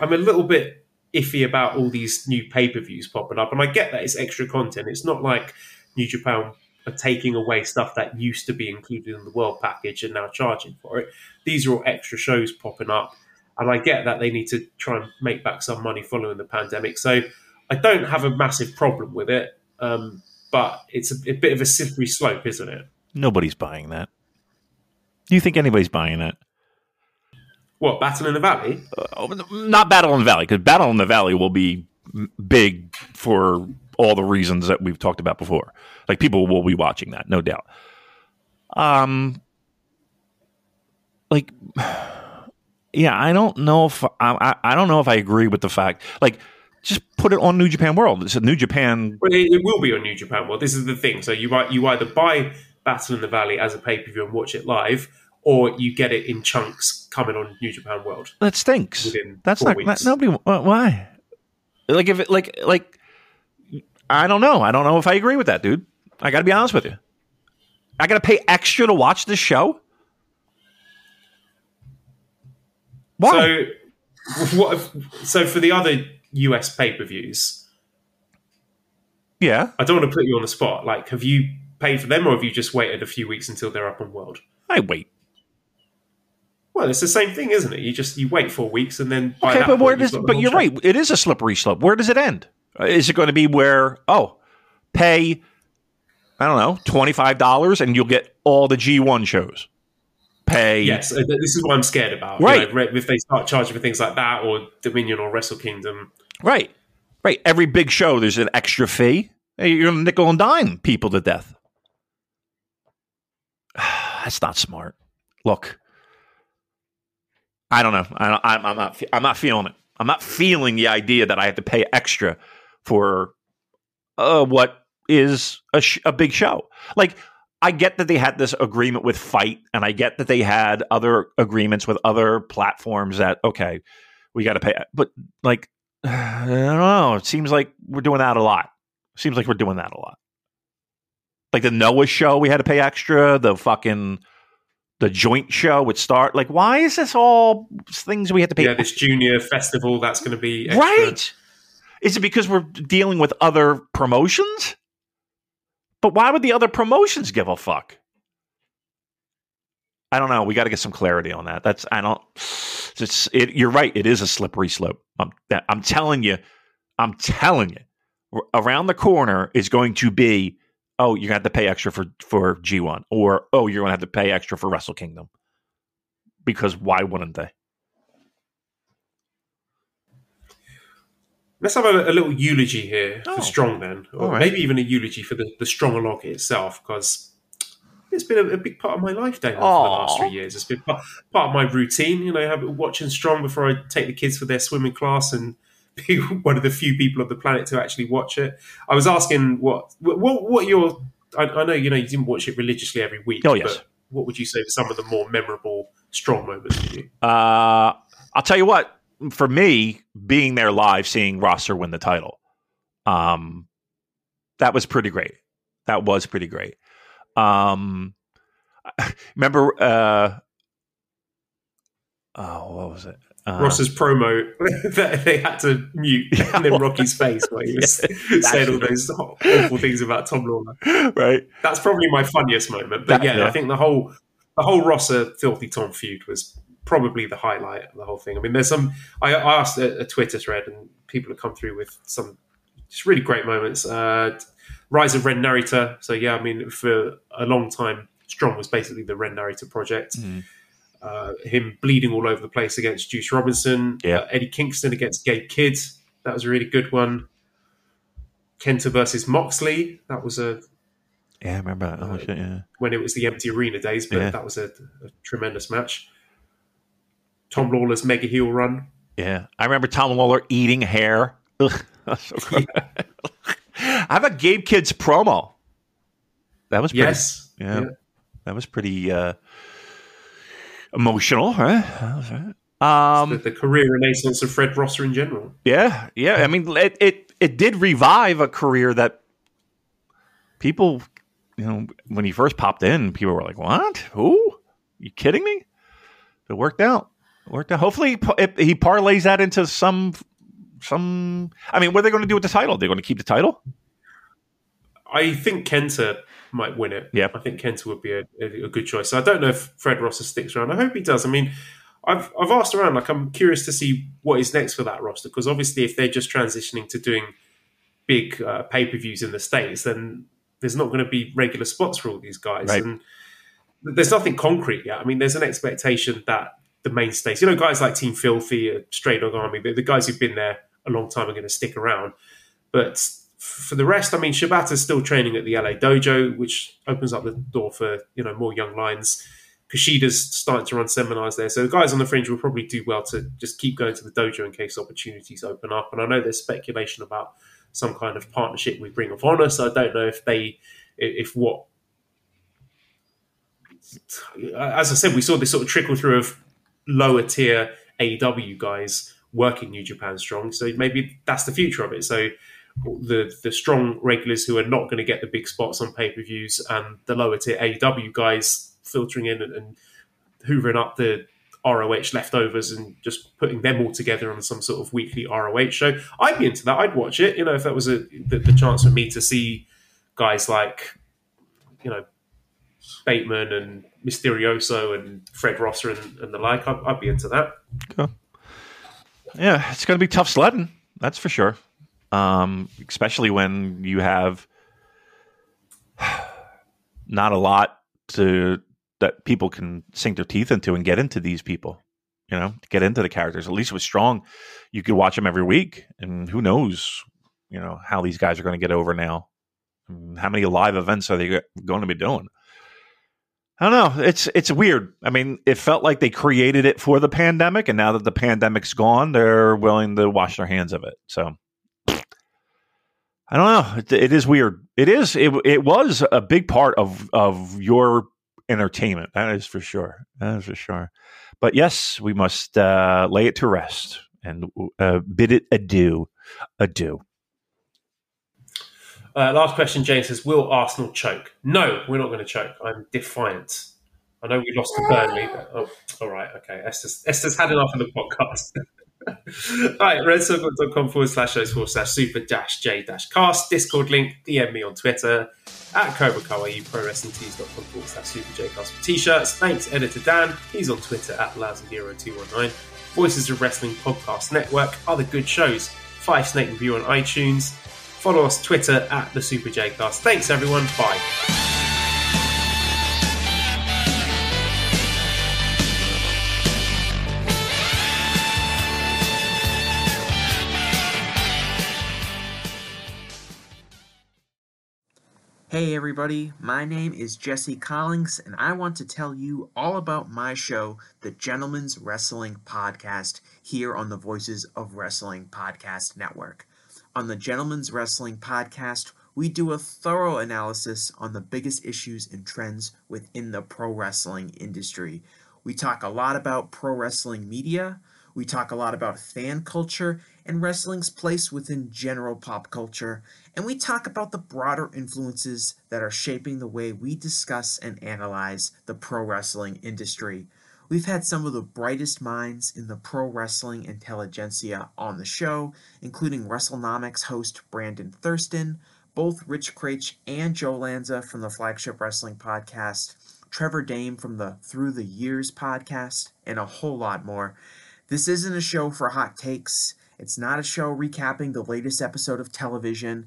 I'm a little bit iffy about all these new pay per views popping up, and I get that it's extra content. It's not like New Japan are taking away stuff that used to be included in the world package and now charging for it. These are all extra shows popping up. And I get that they need to try and make back some money following the pandemic. So I don't have a massive problem with it. Um, but it's a, a bit of a slippery slope, isn't it? Nobody's buying that. Do you think anybody's buying that? What Battle in the Valley? Uh, not Battle in the Valley because Battle in the Valley will be big for all the reasons that we've talked about before. Like people will be watching that, no doubt. Um, like, yeah, I don't know if I, I, I don't know if I agree with the fact like just put it on New Japan World. It's a New Japan. Well, it, it will be on New Japan World. This is the thing. So you you either buy Battle in the Valley as a pay per view and watch it live, or you get it in chunks coming on New Japan World. That stinks. That's not that, nobody. Why? Like if it like like I don't know. I don't know if I agree with that, dude. I got to be honest with you. I got to pay extra to watch this show. Why? So what? If, so for the other US pay per views, yeah, I don't want to put you on the spot. Like, have you paid for them, or have you just waited a few weeks until they're up on World? I wait. Well, it's the same thing, isn't it? You just you wait four weeks and then. By Okay, but where does? But you're show. right. It is a slippery slope. Where does it end? Uh, Is it going to be where? Oh, pay. I don't know, twenty five dollars, and you'll get all the G one shows. Pay. Yes, uh, this is what I'm scared about. Right. You know, if they start charging for things like that, or Dominion or Wrestle Kingdom, Right. Right. Every big show, there's an extra fee. You're going to nickel and dime people to death. That's not smart. Look, I don't know. I I'm, I'm not. I'm not feeling it. I'm not feeling the idea that I have to pay extra for uh, what is a, sh- a big show. Like, I get that they had this agreement with FITE, and I get that they had other agreements with other platforms that okay, we got to pay. But like, I don't know. It seems like we're doing that a lot. Seems like we're doing that a lot. Like the Noah show, we had to pay extra. The fucking the joint show would start. Like, why is this all things we had to pay? yeah, this junior festival that's going to be extra. right? Is it because we're dealing with other promotions? But why would the other promotions give a fuck? I don't know. We got to get some clarity on that. That's I don't. It's it. You're right. It is a slippery slope. I'm I'm telling you. I'm telling you. Around the corner is going to be. Oh, you're gonna have to pay extra for for G1, or oh, you're gonna have to pay extra for Wrestle Kingdom. Because why wouldn't they? Let's have a, a little eulogy here Oh. for Strong, then, or right. maybe even a eulogy for the, the Strongolog itself, because it's been a, a big part of my life, Damon, for the last three years. It's been part, part of my routine, you know, have, watching Strong before I take the kids for their swimming class and be one of the few people on the planet to actually watch it. I was asking what what what your I, I know you know you didn't watch it religiously every week. Oh, yes. but what would you say were some of the more memorable Strong moments for you? Uh, I'll tell you what. For me, being there live, seeing Rosser win the title, um, that was pretty great. That was pretty great. Um, remember? Uh, oh, what was it? Uh, Ross's promo that they had to mute, and then Rocky's face while he was saying all those awful things about Tom Lawlor. right? That's probably my funniest moment. But That- yeah, yeah. I think the whole the whole Rosser filthy Tom feud was probably the highlight of the whole thing. I mean, there's some. I, I asked a, a Twitter thread, and people have come through with some just really great moments. Uh, Rise of Ren Narita. So yeah, I mean, for a long time, Strong was basically the Ren Narita project. Mhm. Uh, him bleeding all over the place against Juice Robinson. Yeah. Uh, Eddie Kingston against Gabe Kidd. That was a really good one. Kenta versus Moxley. That was a Yeah, I remember that. Oh shit! Yeah. when it was the empty arena days, but Yeah. that was a, a tremendous match. Tom Lawlor's mega heel run. Yeah, I remember Tom Lawlor eating hair. Ugh, so gross. How about Gabe Kidd's promo? That was pretty, Yes. yeah, that was pretty uh, emotional, right? Right. Um, the, the career renaissance of Fred Rosser in general. yeah, yeah. I mean, it, it it did revive a career that people, you know, when he first popped in, people were like, "What? Who? you kidding me?" It worked out. Worked out. Hopefully, he pa- if he parlays that into some some. I mean, what are they going to do with the title? They're going to keep the title. I think Kenta might win it. Yeah. I think Kenta would be a, a, good choice. So I don't know if Fred Rosser sticks around. I hope he does. I mean, I've I've asked around. Like, I'm curious to see what is next for that roster because obviously, if they're just transitioning to doing big uh, pay per views in the states, then there's not going to be regular spots for all these guys. Right. And there's nothing concrete yet. I mean, there's an expectation that the mainstays. You know, guys like Team Filthy, Stray Dog Army, the, the guys who've been there a long time are going to stick around. But for the rest, I mean, Shibata's still training at the LA Dojo, which opens up the door for you know more young lions. Kushida's starting to run seminars there, so the guys on the fringe will probably do well to just keep going to the dojo in case opportunities open up. And I know there's speculation about some kind of partnership with Ring of Honor, so I don't know if they, if what, as I said, we saw this sort of trickle through of lower tier AEW guys working New Japan Strong, so maybe that's the future of it. So the the strong regulars who are not going to get the big spots on pay per views and the lower tier AEW guys filtering in and, and hoovering up the ROH leftovers and just putting them all together on some sort of weekly ROH show. I'd be into that. I'd watch it. You know, if that was a the, the chance for me to see guys like, you know, Bateman and Mysterioso and Fred Rosser and, and the like, I'd, I'd, be into that. Okay. Yeah, it's going to be tough sledding. That's for sure. Um, especially when you have not a lot to that people can sink their teeth into and get into these people. You know, get into the characters. At least with Strong, you could watch them every week, and who knows, you know, how these guys are going to get over now. How many live events are they going to be doing? I don't know. It's it's weird. I mean, it felt like they created it for the pandemic, and now that the pandemic's gone, they're willing to wash their hands of it. So I don't know. It, it is weird. It is. It, it was a big part of of your entertainment. That is for sure. That is for sure. But yes, we must uh, lay it to rest and uh, bid it adieu. Adieu. Uh, last question, James says, Will Arsenal choke? No, we're not going to choke. I'm defiant. I know we lost to Burnley. But, oh, all right. Okay. Esther's, Esther's had enough of the podcast. All right, redcircle.com forward slash shows forward slash super dash j dash cast. Discord link, DM me on Twitter at Cobra Kawaii, prowrestlingtees.com forward slash super j cast for t shirts. Thanks, editor Dan. He's on Twitter at Lazadero219. Voices of Wrestling Podcast Network. Other good shows. Five Snake Review on iTunes. Follow us Twitter at the Super J Cast. Thanks, everyone. Bye. Hey everybody, my name is Jesse Collins, and I want to tell you all about my show, the Gentleman's Wrestling Podcast, here on the Voices of Wrestling Podcast Network. On the Gentleman's Wrestling Podcast, we do a thorough analysis on the biggest issues and trends within the pro wrestling industry. We talk a lot about pro wrestling media, we talk a lot about fan culture and wrestling's place within general pop culture, and we talk about the broader influences that are shaping the way we discuss and analyze the pro wrestling industry. We've had some of the brightest minds in the pro wrestling intelligentsia on the show, including WrestleNomics host Brandon Thurston, both Rich Kraetsch and Joe Lanza from the Flagship Wrestling Podcast, Trevor Dame from the Through the Years podcast, and a whole lot more. This isn't a show for hot takes. It's not a show recapping the latest episode of television.